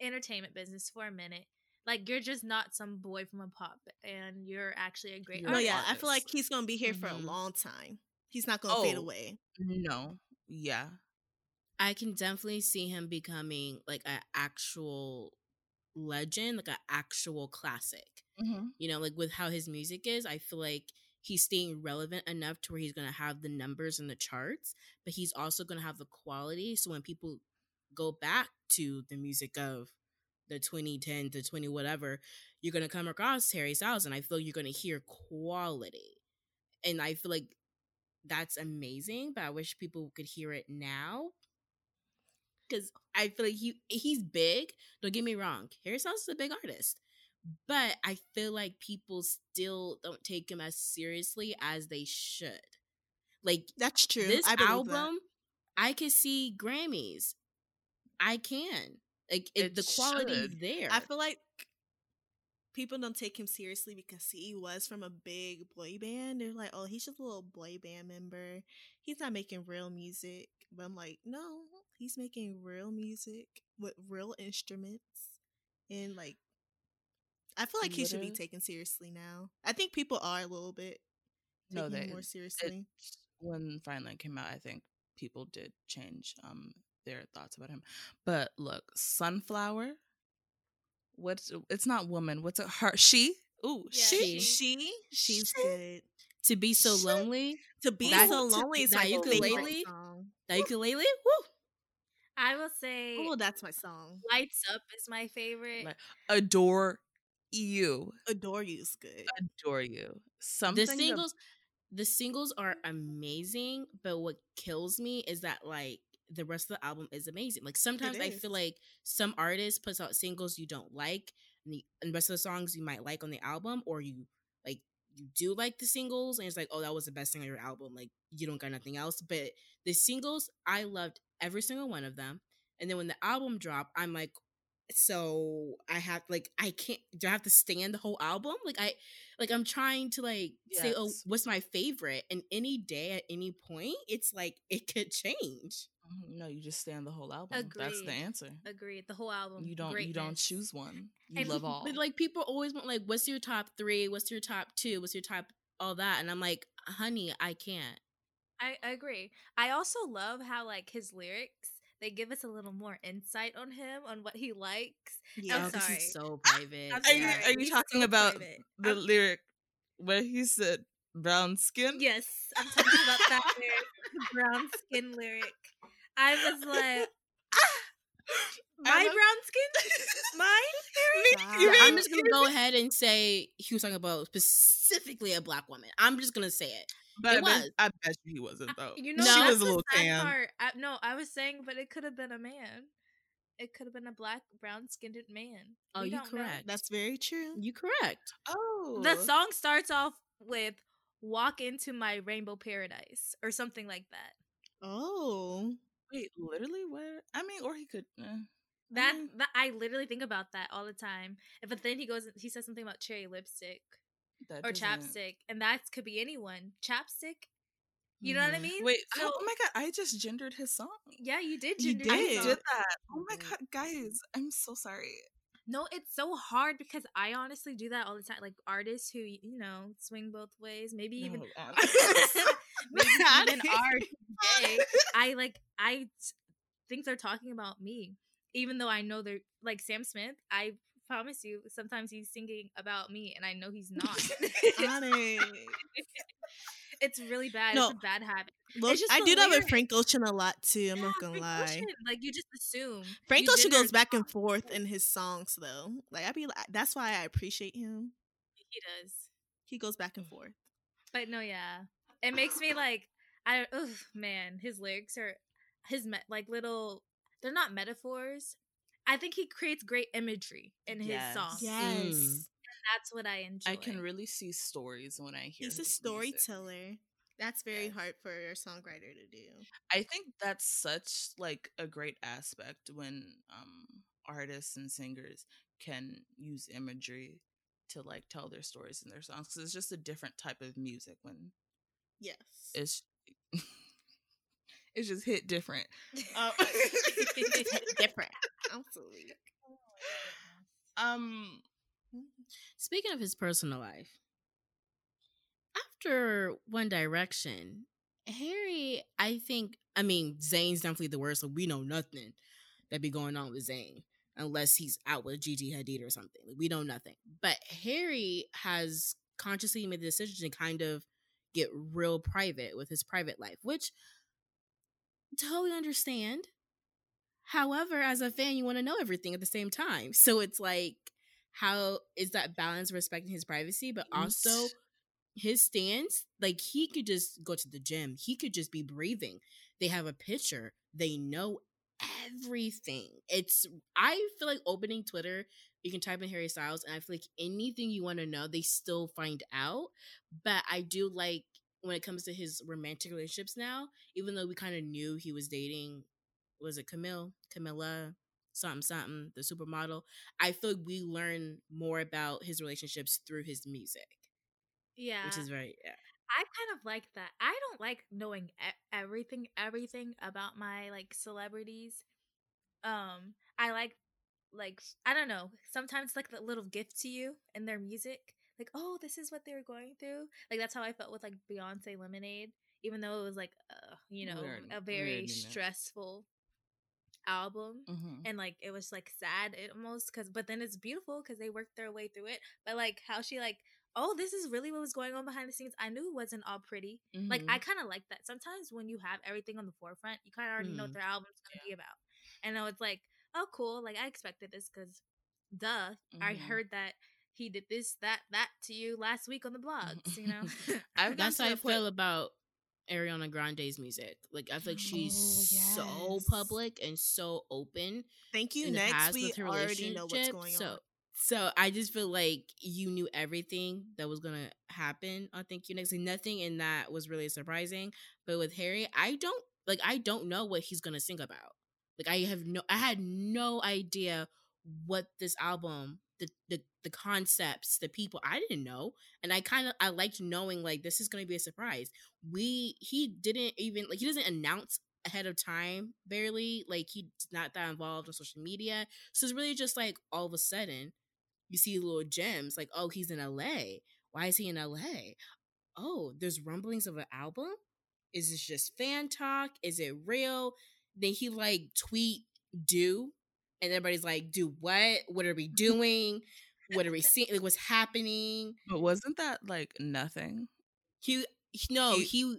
entertainment business for a minute. Like you're just not some boy from a pop, and you're actually a great You're No, artist. yeah, I feel like he's gonna be here for a Mhm. long time. He's not gonna fade Oh. away. No. Yeah. I can definitely see him becoming like an actual legend, like an actual classic. Mm-hmm. You know, like with how his music is, I feel like he's staying relevant enough to where he's going to have the numbers and the charts, but he's also going to have the quality. So when people go back to the music of the 2010 to 20 whatever, you're going to come across Harry Styles, and I feel you're going to hear quality. And I feel like that's amazing, but I wish people could hear it now. Because I feel like he he's big. Don't get me wrong, Harry Styles is a big artist, but I feel like people still don't take him as seriously as they should. Like That's true. this I believe that. album, I could see Grammys. I can like it, It the quality should. there. I feel like people don't take him seriously because he was from a big boy band. They're like, oh, he's just a little boy band member. He's not making real music. But I'm like, no, he's making real music with real instruments. And like, I feel like he should be taken seriously now. I think people are a little bit No, taking they more it- seriously. when Fine Line came out, I think people did change um their thoughts about him. But look, Sunflower. What's it's not woman? What's it? Her she? Ooh, Yeah, she. she. she, she's She- good. to be so Shit. lonely, To be That- so to- lonely is that my ukulele? favorite song. the ukulele, woo. I will say Oh, that's my song. Lights Up is my favorite. Like, adore you. Adore You is good. Adore you. Something the ab- singles the singles are amazing but what kills me is that like the rest of the album is amazing. Like sometimes i feel like some artists puts out singles you don't like and the, and the rest of the songs you might like on the album or you like you do like the singles and it's like oh that was the best thing on your album like you don't got nothing else. But the singles i loved every single one of them and then when the album dropped i'm like so i have like i can't do i have to stand the whole album? Like i like i'm trying to like say oh what's my favorite? And any day at any point it's like it could change Mm-hmm. No, you just stand the whole album. That's the answer. Agreed. The whole album. You don't. You don't choose one. You And- love all. But like people always want like, what's your top three? What's your top two? What's your top all that? And I'm like, honey, I can't. I, I agree. I also love how like his lyrics they give us a little more insight on him on what he likes. Yeah. I'm 'cause sorry. he's so private. I'm Are you, are you talking so about private. the I'm- lyric where he said brown skin? Yes, I'm talking about that lyric, brown skin lyric. I was like, ah, my I love- brown skin, mine. You Yeah, mean- I'm just gonna go ahead and say he was talking about specifically a black woman. I'm just gonna say it. But It I, bet. I bet you he wasn't though. You know, No. she was a little sad tan. part. I, no, I was saying, but it could have been a man. It could have been a black, brown skinned man. Oh, you don't know. correct. That's very true. You correct. Oh, The song starts off with "Walk into my rainbow paradise" or something like that. Oh. Wait, literally? Where? I mean, or he could. eh. That, that I literally think about that all the time. But then he goes, he says something about cherry lipstick That or doesn't- chapstick, and that could be anyone. Chapstick. You know what I Mhm. mean? Wait, So- oh my god! I just gendered his song. Yeah, you did. You gender I did. did that. Oh my Mhm. god, guys! I'm so sorry. No, it's so hard because I honestly do that all the time. Like artists who you know swing both ways, maybe even No, uh, maybe even are. I like I think they're talking about me, even though I know they're like Sam Smith. I promise you, sometimes he's singing about me, and I know he's not. It's really bad. No. It's a bad habit. Look, just I the do that with. Frank Ocean a lot too. I'm not gonna Frank lie. Ocean, Like you just assume. Frank Ocean goes back and forth in his songs though. Like I be like, that's why I appreciate him. He does. He goes back and forth. But no, yeah, it makes me like I. Ugh, man, his lyrics are his me- like little. They're not metaphors. I think he creates great imagery in his Yes. songs. Yes. Mm. That's what I enjoy. I can really see stories when I hear. He's a his music. storyteller. That's very Yes. hard for a songwriter to do. I think that's such like a great aspect when um artists and singers can use imagery to like tell their stories in their songs because it's just a different type of music when Yes. it's it's just hit different. Um, Different. Absolutely. um Mm-hmm. Speaking of his personal life, after One Direction, Harry, I think, I mean, Zayn's definitely the worst, so we know nothing that be going on with Zayn unless he's out with Gigi Hadid or something. Like, we know nothing. But Harry has consciously made the decision to kind of get real private with his private life, which totally understand. However, as a fan, you want to know everything at the same time. So it's like, how is that balance respecting his privacy, but also his stance? Like he could just go to the gym. He could just be breathing. They have a picture. They know everything. It's I feel like opening Twitter, you can type in Harry Styles, and I feel like anything you want to know, they still find out. But I do like when it comes to his romantic relationships now, even though we kind of knew he was dating, was it Camille, Camilla, something, something, the supermodel. I feel like we learn more about his relationships through his music, yeah, which is very yeah. I kind of like that. I don't like knowing everything, everything about my like celebrities. Um, I like, like I don't know. Sometimes like the little gift to you in their music, like oh, this is what they were going through. Like that's how I felt with like Beyonce Lemonade, even though it was like, uh, you know, a very stressful album mhm. and like it was like sad it almost because but then it's beautiful because they worked their way through it but like how she like oh this is really what was going on behind the scenes i knew it wasn't all pretty like Mhm. i kind of like that sometimes when you have everything on the forefront you kind of already know what Mhm. their album's gonna be about and now it's like oh cool like i expected this because duh i Mhm. heard that he did this that that to you last week on the blogs you know I've That's gotten how to I point- feel about Ariana Grande's music. Like I feel like she's Oh, so public and so open Thank you. Next, we already know what's going so, on. So I just feel like you knew everything that was gonna happen on Thank You Next. And nothing in that was really surprising. But with Harry, I don't like I don't know what he's gonna sing about. Like I have no I had no idea what this album, the the the concepts, the people, I didn't know. And I kind of I liked knowing like this is gonna be a surprise. We he didn't even like he doesn't announce ahead of time, barely. Like he's not that involved on social media. So it's really just like all of a sudden you see little gems like, oh, he's in LA. Why is he in LA? Oh, there's rumblings of an album. Is this just fan talk? Is it real? Then he like tweet do, and everybody's like, do what? What are we doing? what are we seeing? Like, what's happening? But wasn't that like nothing? He, he no, He- he,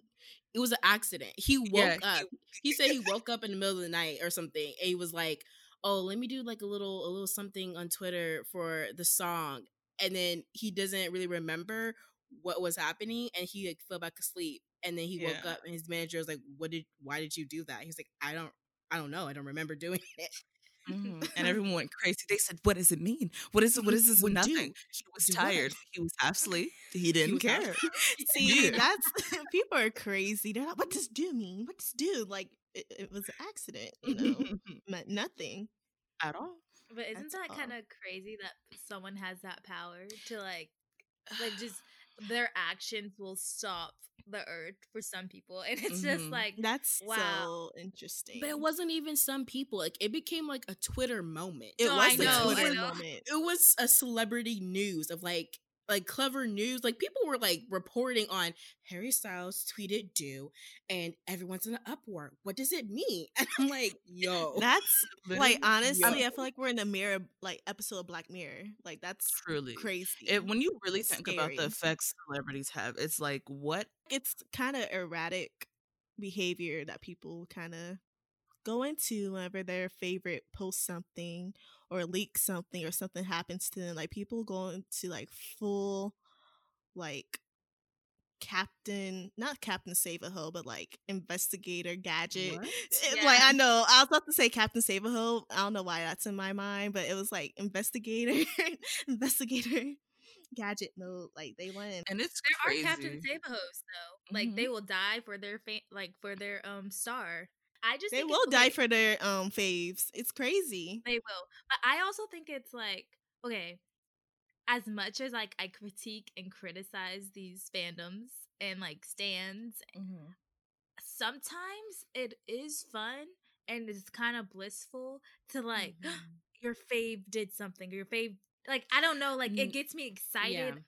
it was an accident. He woke Yeah, up. He said he woke up in the middle of the night or something, and he was like, "Oh, let me do like a little, a little something on Twitter for the song," and then he doesn't really remember what was happening, and he like fell back asleep, and then he woke Yeah. up, and his manager was like, "What did? Why did you do that?" He's like, "I don't." I don't know. I don't remember doing it. Mhm. And everyone went crazy. They said, "What does it mean? What is it? What is this? What do? Nothing." He was Do what? tired. He was half asleep. He didn't was half- care. See, that's people are crazy. They're like, "What does do mean? What does do?" Like it, it was an accident, you know, meant nothing. At all. But isn't That's that kind of crazy that someone has that power to like, like just their actions will stop the earth for some people, and it's just Mhm. like That's Wow. so interesting. But it wasn't even some people. Like it became like a Twitter moment. It No, was I the know, Twitter moment. it was a celebrity news of like like Clevver news. Like people were like reporting on Harry Styles tweeted do and everyone's in an uproar. What does it mean? And I'm like, yo. That's like honestly, yeah. I feel like we're in a mirror like episode of Black Mirror. Like that's Truly. crazy. It, when you really It's think about the effects celebrities have, it's like what it's kind of erratic behavior that people kind of go into whenever their favorite posts something or leaks something or something happens to them. Like people go into like full like captain not captain save a hoe but like investigator gadget It- Yeah. like i know i was about to say captain save a hoe i don't know why that's in my mind but it was like investigator investigator gadget mode like they went and it's there crazy. are Captain Sabahos though. Like they will die for their fa- like for their um star. I just they will die for their um faves it's crazy They will. But I also think it's like, okay, as much as like I critique and criticize these fandoms and like stands, Mhm. sometimes it is fun and it's kind of blissful to like Mhm. your fave did something your fave like I don't know, like it Mm, gets me excited. yeah.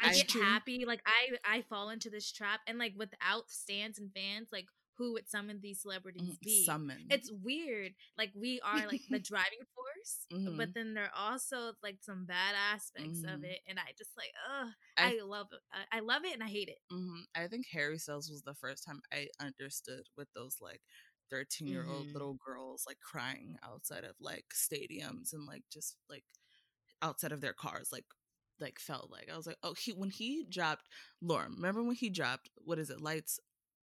I That's get true. happy. Like I I fall into this trap and like without stands and fans, like who would some of these celebrities Mhm. be? Summon. it's weird. Like we are like the driving force, Mhm. but then there are also like some bad aspects of Mhm. it, and I just like, ugh, I- I, love it. I, love it and I hate it. hmm I think Harry Styles was the first time I understood with those like 13 year old Mhm. little girls like crying outside of like stadiums and like just like outside of their cars like like felt like I was like oh he when he dropped Lauren remember when he dropped what is it lights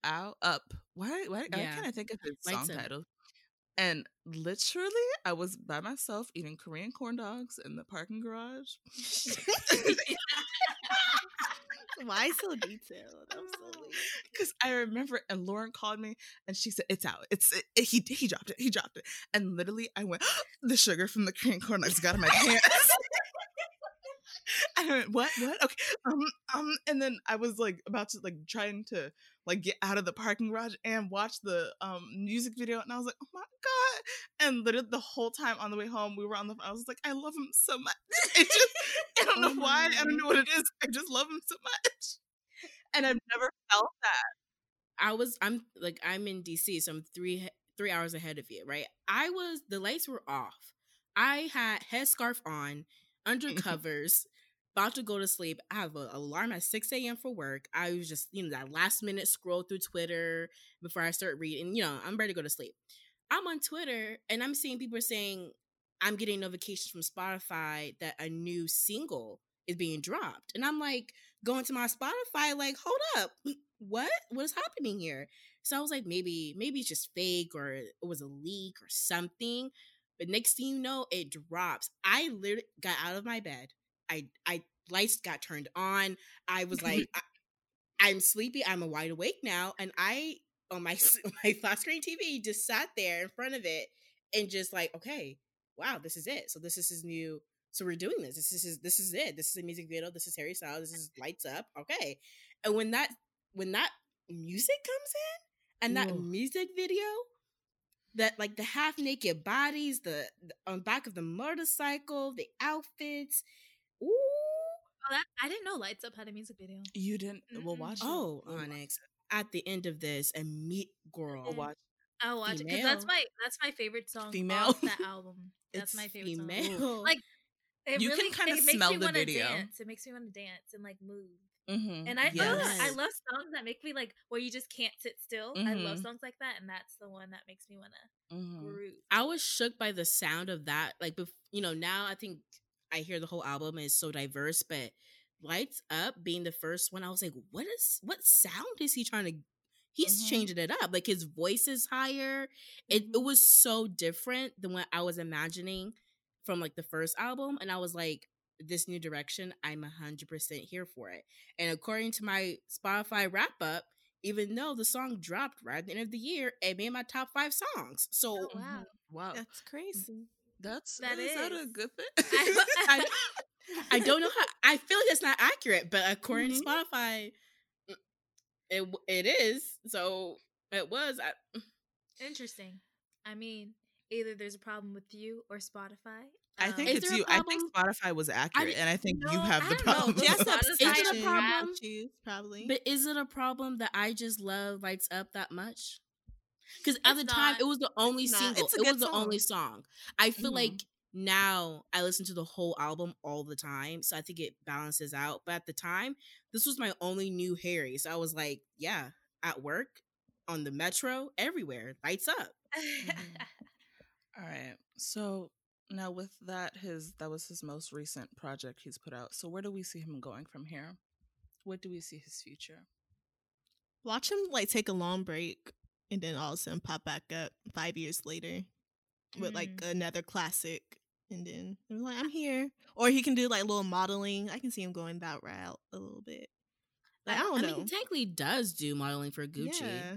out up why why I can't I think of his song title and literally I was by myself eating Korean corn dogs in the parking garage why so detailed i'm so. Because I remember, and Lauren called me, and she said, "It's out. It's it, he he dropped it. He dropped it." And literally, I went, "The sugar from the Korean corn dogs got in my pants." "What? What? Okay." Um, um, and then I was like about to like trying to like get out of the parking garage and watch the um music video, and I was like, "Oh my god!" And literally the whole time on the way home, we were on the. I was like, "I love him so much." It just, I don't know Oh why. I don't know what it is. I just love him so much. And I've never felt that. I was I'm like I'm in DC, so I'm three three hours ahead of you, right? I was the lights were off. I had headscarf on, under covers, about to go to sleep. I have an alarm at 6 a.m. for work. I was just, you know, that last minute scroll through Twitter before I start reading. You know, I'm ready to go to sleep. I'm on Twitter and I'm seeing people saying I'm getting notifications from Spotify that a new single is being dropped. And I'm like going to my Spotify, like, hold up, what? What is happening here? So I was like, maybe, maybe it's just fake or it was a leak or something. But next thing you know, it drops. I literally got out of my bed. I I lights got turned on. I was like, I, I'm sleepy. I'm wide awake now, and I on my my flat screen TV just sat there in front of it and just like, okay, wow, this is it. So this is his new. So we're doing this. This is this is it. This is a music video. This is Harry Styles. This is lights up. Okay, and when that when that music comes in and that music video that like the half naked bodies, the, the on back of the motorcycle, the outfits. Ooh. Oh, that, I didn't know Lights Up had a music video. You didn't. We'll Mm-mm. watch. it. Oh, We'll watch Onyx. At the end of this, and meet girl. We'll watch. I'll watch it because that's my that's my favorite song Female. off that album. That's It's my favorite song. Female. Like, It You can kinda it makes smell me the wanna video. Dance. It makes me want to dance and like move. Mm-hmm. And I yes. love I love songs that make me like where you just can't sit still. I love Mhm. songs like that, and that's the one that makes me want to Mhm. groove. I was shook by the sound of that. Like, bef- you know, now I think I hear the whole album is so diverse, but Lights Up being the first one, I was like, what is what sound is he trying to? He's Mhm. changing it up. Like his voice is higher. It it was so different than what I was imagining from like the first album, and I was like, this new direction, I'm hundred percent here for it. And according to my Spotify wrap up. Even though the song dropped right at the end of the year, it made my top five songs. So Oh, wow. Wow. That's crazy. That's That is that a good thing? I, I don't know how. I feel like that's not accurate, but according Mhm. to Spotify, mm, it it is. So it was. I, Interesting. I mean, either there's a problem with you or Spotify. I Um, think Is it's you. I think Spotify was accurate, and I think you have I the problem. Yes, Is it a problem? Choose, probably. but is it a problem that I just love Lights Up that much? Because at It's the time, it was the only single. It was good the only song. song. I feel Mhm. like now I listen to the whole album all the time, so I think it balances out. But at the time, this was my only new Harry, so I was like, yeah, at work, on the metro, everywhere, Lights Up. All right. So now with that, his that was his most recent project he's put out. So where do we see him going from here? What do we see his future? Watch him like take a long break and then all of a sudden pop back up five years later with like mm. another classic and then I'm like I'm here. Or he can do like little modeling. I can see him going that route a little bit. Like, I don't know. mean, he technically does do modeling for Gucci. Yeah.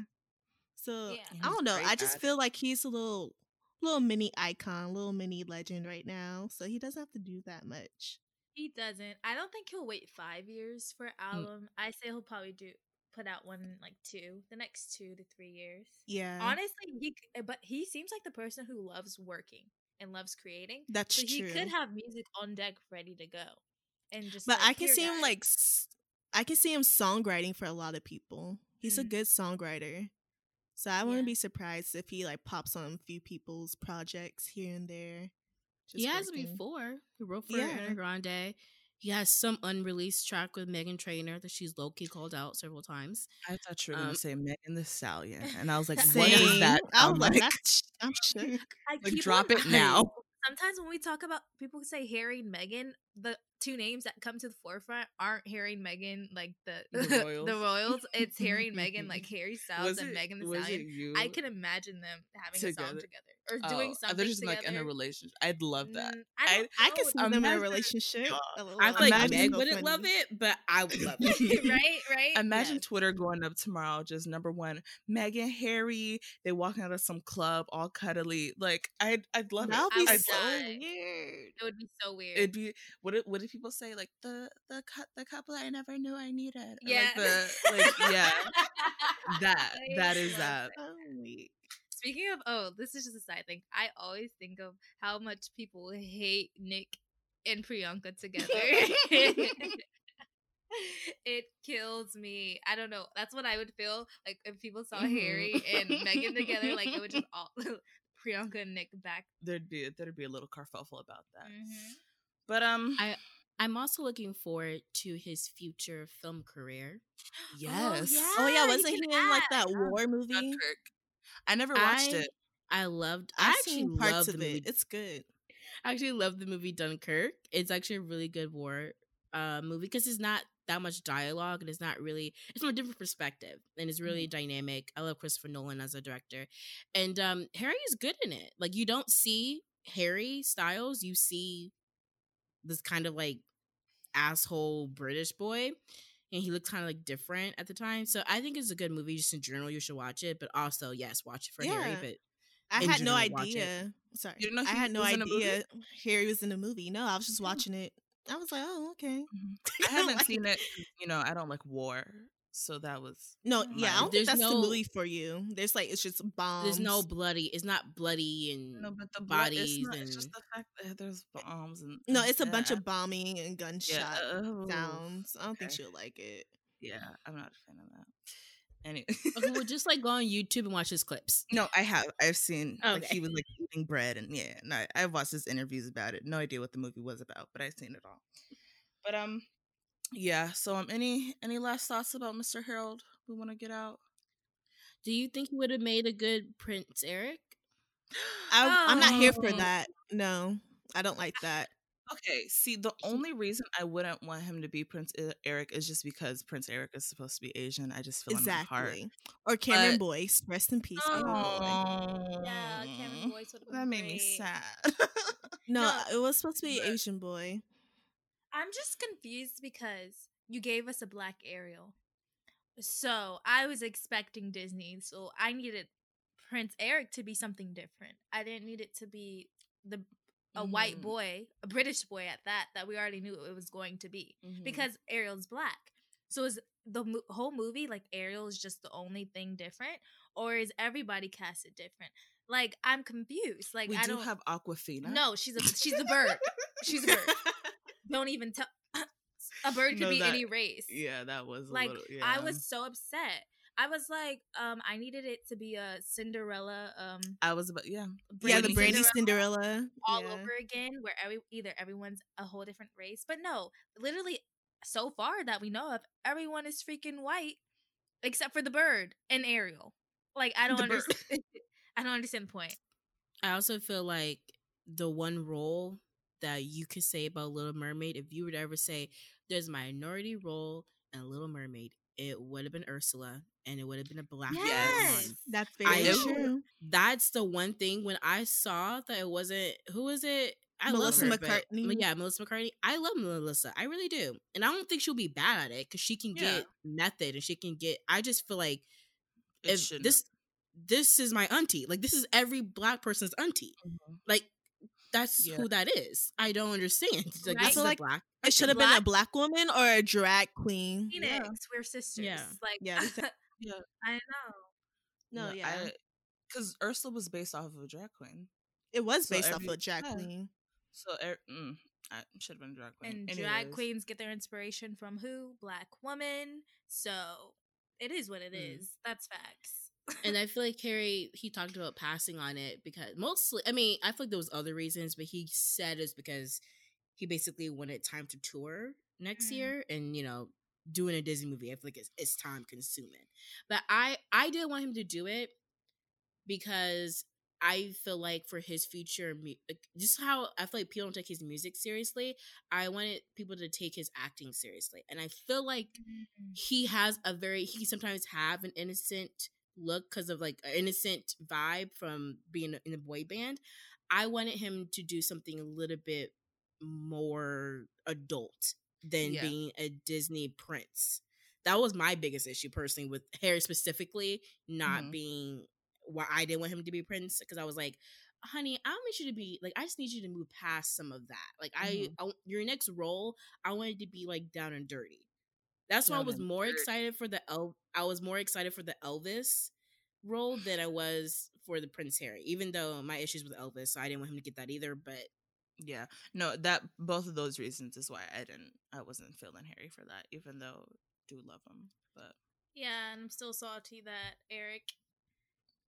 So Yeah. I don't know. I just feel like he's a little little mini icon, little mini legend right now. So he doesn't have to do that much. he doesn't. I don't think he'll wait five years for an album. I say he'll probably do put out one like two, the next two to three years. Yeah. Honestly, he but he seems like the person who loves working and loves creating. that's so he true. could have music on deck ready to go, and just. but like, I can "Here, see him like i can see him songwriting for a lot of people. He's a Mm. good songwriter. So I wouldn't Yeah. be surprised if he like pops on a few people's projects here and there. he just has before. He wrote for Yeah. Grande. He has some unreleased track with Meghan Trainor that she's low key called out several times. I thought you were Um, gonna say Megan Thee Stallion, and I was like, Same. what does that I sound was like, like? that's I'm shook. I Like, drop on- it now. Sometimes when we talk about people say Harry and Meghan, the two names that come to the forefront aren't Harry and Meghan, like the The Royals. the Royals. It's Harry and Meghan, like Harry Styles Was and it- Megan Thee Stallion. I can imagine them having a song Together. Together or Oh, doing they're just together. like in a relationship. I'd love that. Mm, I, don't I can see them in a relationship. God. a little- I feel like Meg wouldn't love it, but I would love it. right, right. Imagine Yes. Twitter going up tomorrow, just number one, Megan, Harry, they walking out of some club, all cuddly. Like I'd, I'd love That would it. be I I'd- would so weird. it would be so weird. It'd be what? It, what did people say? Like the the cou- the couple I never knew I needed. Or yeah, like the like yeah, that I that is love that. Oh, wait. Speaking of, oh, this is just a side thing. I always think of how much people hate Nick and Priyanka together. it kills me. I don't know. That's what I would feel like if people saw Mhm. Harry and Megan together. Like it would just all Priyanka and Nick back. There'd be there'd be a little kerfuffle about that. Mhm. But um, I I'm also looking forward to his future film career. yes, yeah. Oh yeah, wasn't he can in like that war movie? Dunkirk. I never watched I, it. I loved. I I've actually parts loved of the movie. it. It's good. I actually love the movie Dunkirk. It's actually a really good war uh, movie because it's not that much dialogue and it's not really it's from a different perspective and it's really dynamic. I love Christopher Nolan as a director, and um, Harry is good in it. Like you don't see Harry Styles, you see this kind of like asshole British boy. And he looked kind of like different at the time, so I think it's a good movie. Just in general, you should watch it. But also, yes, watch it for Harry. Yeah. But I had no general, it. idea. Sorry, You know I had no idea Harry was in the movie. No, I was just watching it. I was like, oh, okay. Mm-hmm. I haven't Like- seen it. You know, I don't like war, So that was No, yeah, I don't There's think that's no- the movie for you. There's like it's just bombs. There's no bloody. It's not bloody and no, but the blood, it's, bodies not, it's just the fact that there's bombs and No, and- it's a bunch of bombing and gunshot yeah, oh, sounds. I don't think she'll like it. Yeah, I'm not a fan of that. Anyway, okay, well, just like go on YouTube and watch his clips. no, I have. I've seen like Okay. he was like eating bread and yeah, no, I've watched his interviews about it. No idea what the movie was about, but I've seen it all. But um, yeah. So um, any any last thoughts about Mr. Harold we want to get out? Do you think he would have made a good Prince Eric? I, I'm not here for Oh. that. No, I don't like that. Okay, see, the only reason I wouldn't want him to be Prince E- Eric is just because Prince Eric is supposed to be Asian. I just feel in my heart. Exactly. Or Cameron But- Boyce. Rest in peace. Cameron Boyce. Oh, Yeah, Cameron Boyce That been made me sad. No, No, it was supposed to be but- Asian boy. I'm just confused because you gave us a black Ariel. So I was expecting Disney, so I needed Prince Eric to be something different. I didn't need it to be the a white Mhm. boy, a British boy at that, that we already knew it was going to be Mhm. because Ariel's black. So is the mo- whole movie like Ariel is just the only thing different, or is everybody casted different? Like I'm confused. Like we I do don't have Awkwafina. no, she's a she's a bird. She's a bird. Don't even tell. A bird could No, be that- any race. Yeah, that was a Like little, I was so upset. I was like, um, I needed it to be a Cinderella, um, I was about yeah. yeah, the Brandy Brandy Cinderella Cinderella. all yeah. over again, where every either everyone's a whole different race, but no, literally, so far that we know of, everyone is freaking white except for the bird and Ariel. Like I don't understand. I don't understand the point. I also feel like the one role that you could say about Little Mermaid, if you were to ever say there's a minority role in Little Mermaid, it would have been Ursula, and it would have been a black Yes. woman. That's very know. true. That's the one thing when I saw that it wasn't who was it? I Melissa love her, but- McCarthy. yeah, Melissa McCarthy. I love Melissa. I really do, and I don't think she'll be bad at it because she can Yeah. get method and she can get. I just feel like It if shouldn't this this is my auntie. Like this is every black person's auntie. have- Mhm. Like that's Yeah. who that is. I don't understand. It's Like Right? this is So, a like, black. It should have been a Black- black woman or a drag queen. Phoenix, Yeah. we're sisters. Yeah. Like Yeah. Yeah. I know. No, yeah. because Ursula was based off of a drag queen. it was so based off of a drag yeah. queen. So er, mm, I should have been a drag queen. And drag queens get their inspiration from who? Black woman. So it is what it Mm. is. That's facts. And I feel like Harry he talked about passing on it because mostly I mean I feel like there was other reasons, but he said it's because he basically wanted time to tour next Mm. year and you know doing a Disney movie I feel like it's, it's time consuming. But I I did want him to do it because I feel like for his future, just how I feel like people don't take his music seriously. I wanted people to take his acting seriously, and I feel like he has a very he sometimes have an innocent look because of like an innocent vibe from being in a boy band. I wanted him to do something a little bit more adult than Yeah. being a Disney prince. That was my biggest issue personally with Harry specifically not Mhm. being why I didn't want him to be prince because I was like, honey, I want you to be like I just need you to move past some of that. Like I, Mhm. I your next role, I wanted to be like down and dirty. That's why I was more excited for the El- I was more excited for the Elvis role than I was for the Prince Harry. Even though my issues with Elvis, so I didn't want him to get that either. But Yeah, no, that both of those reasons is why I didn't, I wasn't feeling Harry for that, even though I do love him. But Yeah, and I'm still salty that Eric.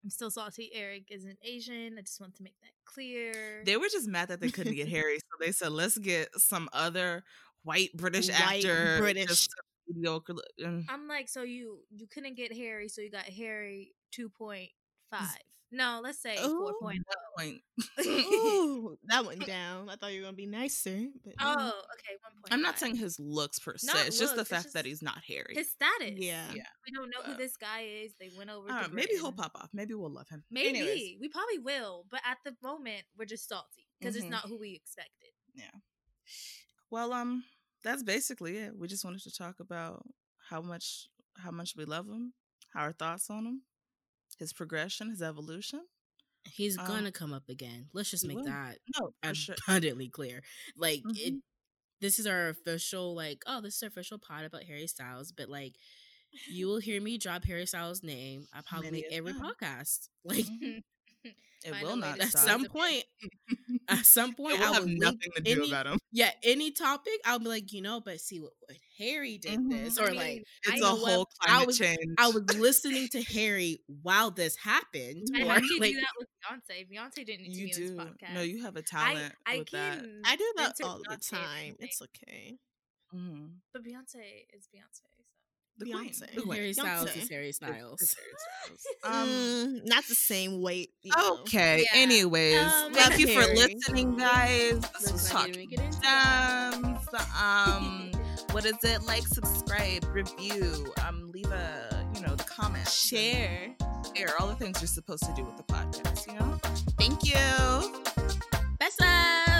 I'm still salty. Eric isn't Asian. I just want to make that clear. they were just mad that they couldn't get Harry, so they said, "Let's get some other white British White actor." British. Just mediocre. I'm like, so you you couldn't get Harry, so you got Harry 2.5. No, let's say 4.0. point. Ooh, that went down. I thought you were gonna be nicer, but Oh, no. okay, 1.5. I'm not saying his looks per se. Not it's just the looks, fact that he's not Harry. his status. Yeah. Yeah. We don't know who this guy is. They went over. I to don't know, maybe he'll pop off. Maybe we'll love him. Maybe Anyways, we probably will, but at the moment we're just salty because Mhm. it's not who we expected. Yeah. Well, um, that's basically it. We just wanted to talk about how much how much we love him, how our thoughts on him, his progression, his evolution. he's Um, gonna come up again. Let's just make will. that No, for sure. abundantly clear. Like it Mhm. this is our official like oh this is our official pod about Harry Styles, but like you will hear me drop Harry Styles' name. I probably Many make a every time. podcast. Like It Find will not at stop. some point, at some point, It will I have nothing to do any, about him. yeah, any topic. I'll be like, you know, but see what, what Harry did Mhm. this, I or mean, like It's a know what? whole I climate was- change. I was listening to Harry while this happened. I or, had to like, do that with Beyonce. Beyonce didn't need to you be in do. this podcast. No, you have a talent I with that. can I do that enter all the time. It's okay. Mhm. but Beyonce is Beyonce. The Beyonce. queen. The queen. Harry Styles Beyonce. is Harry Styles. it's Harry Styles. Um, Mm, not the same weight. Okay. Yeah. Anyways, Um, thank Love you for listening, guys. This Looks was like talking didn't get into that. gems. Um, what is it? Like, subscribe, review. Um, leave a you know the comment, Share. share all the things you're supposed to do with the podcast. You know. Thank you. Besa.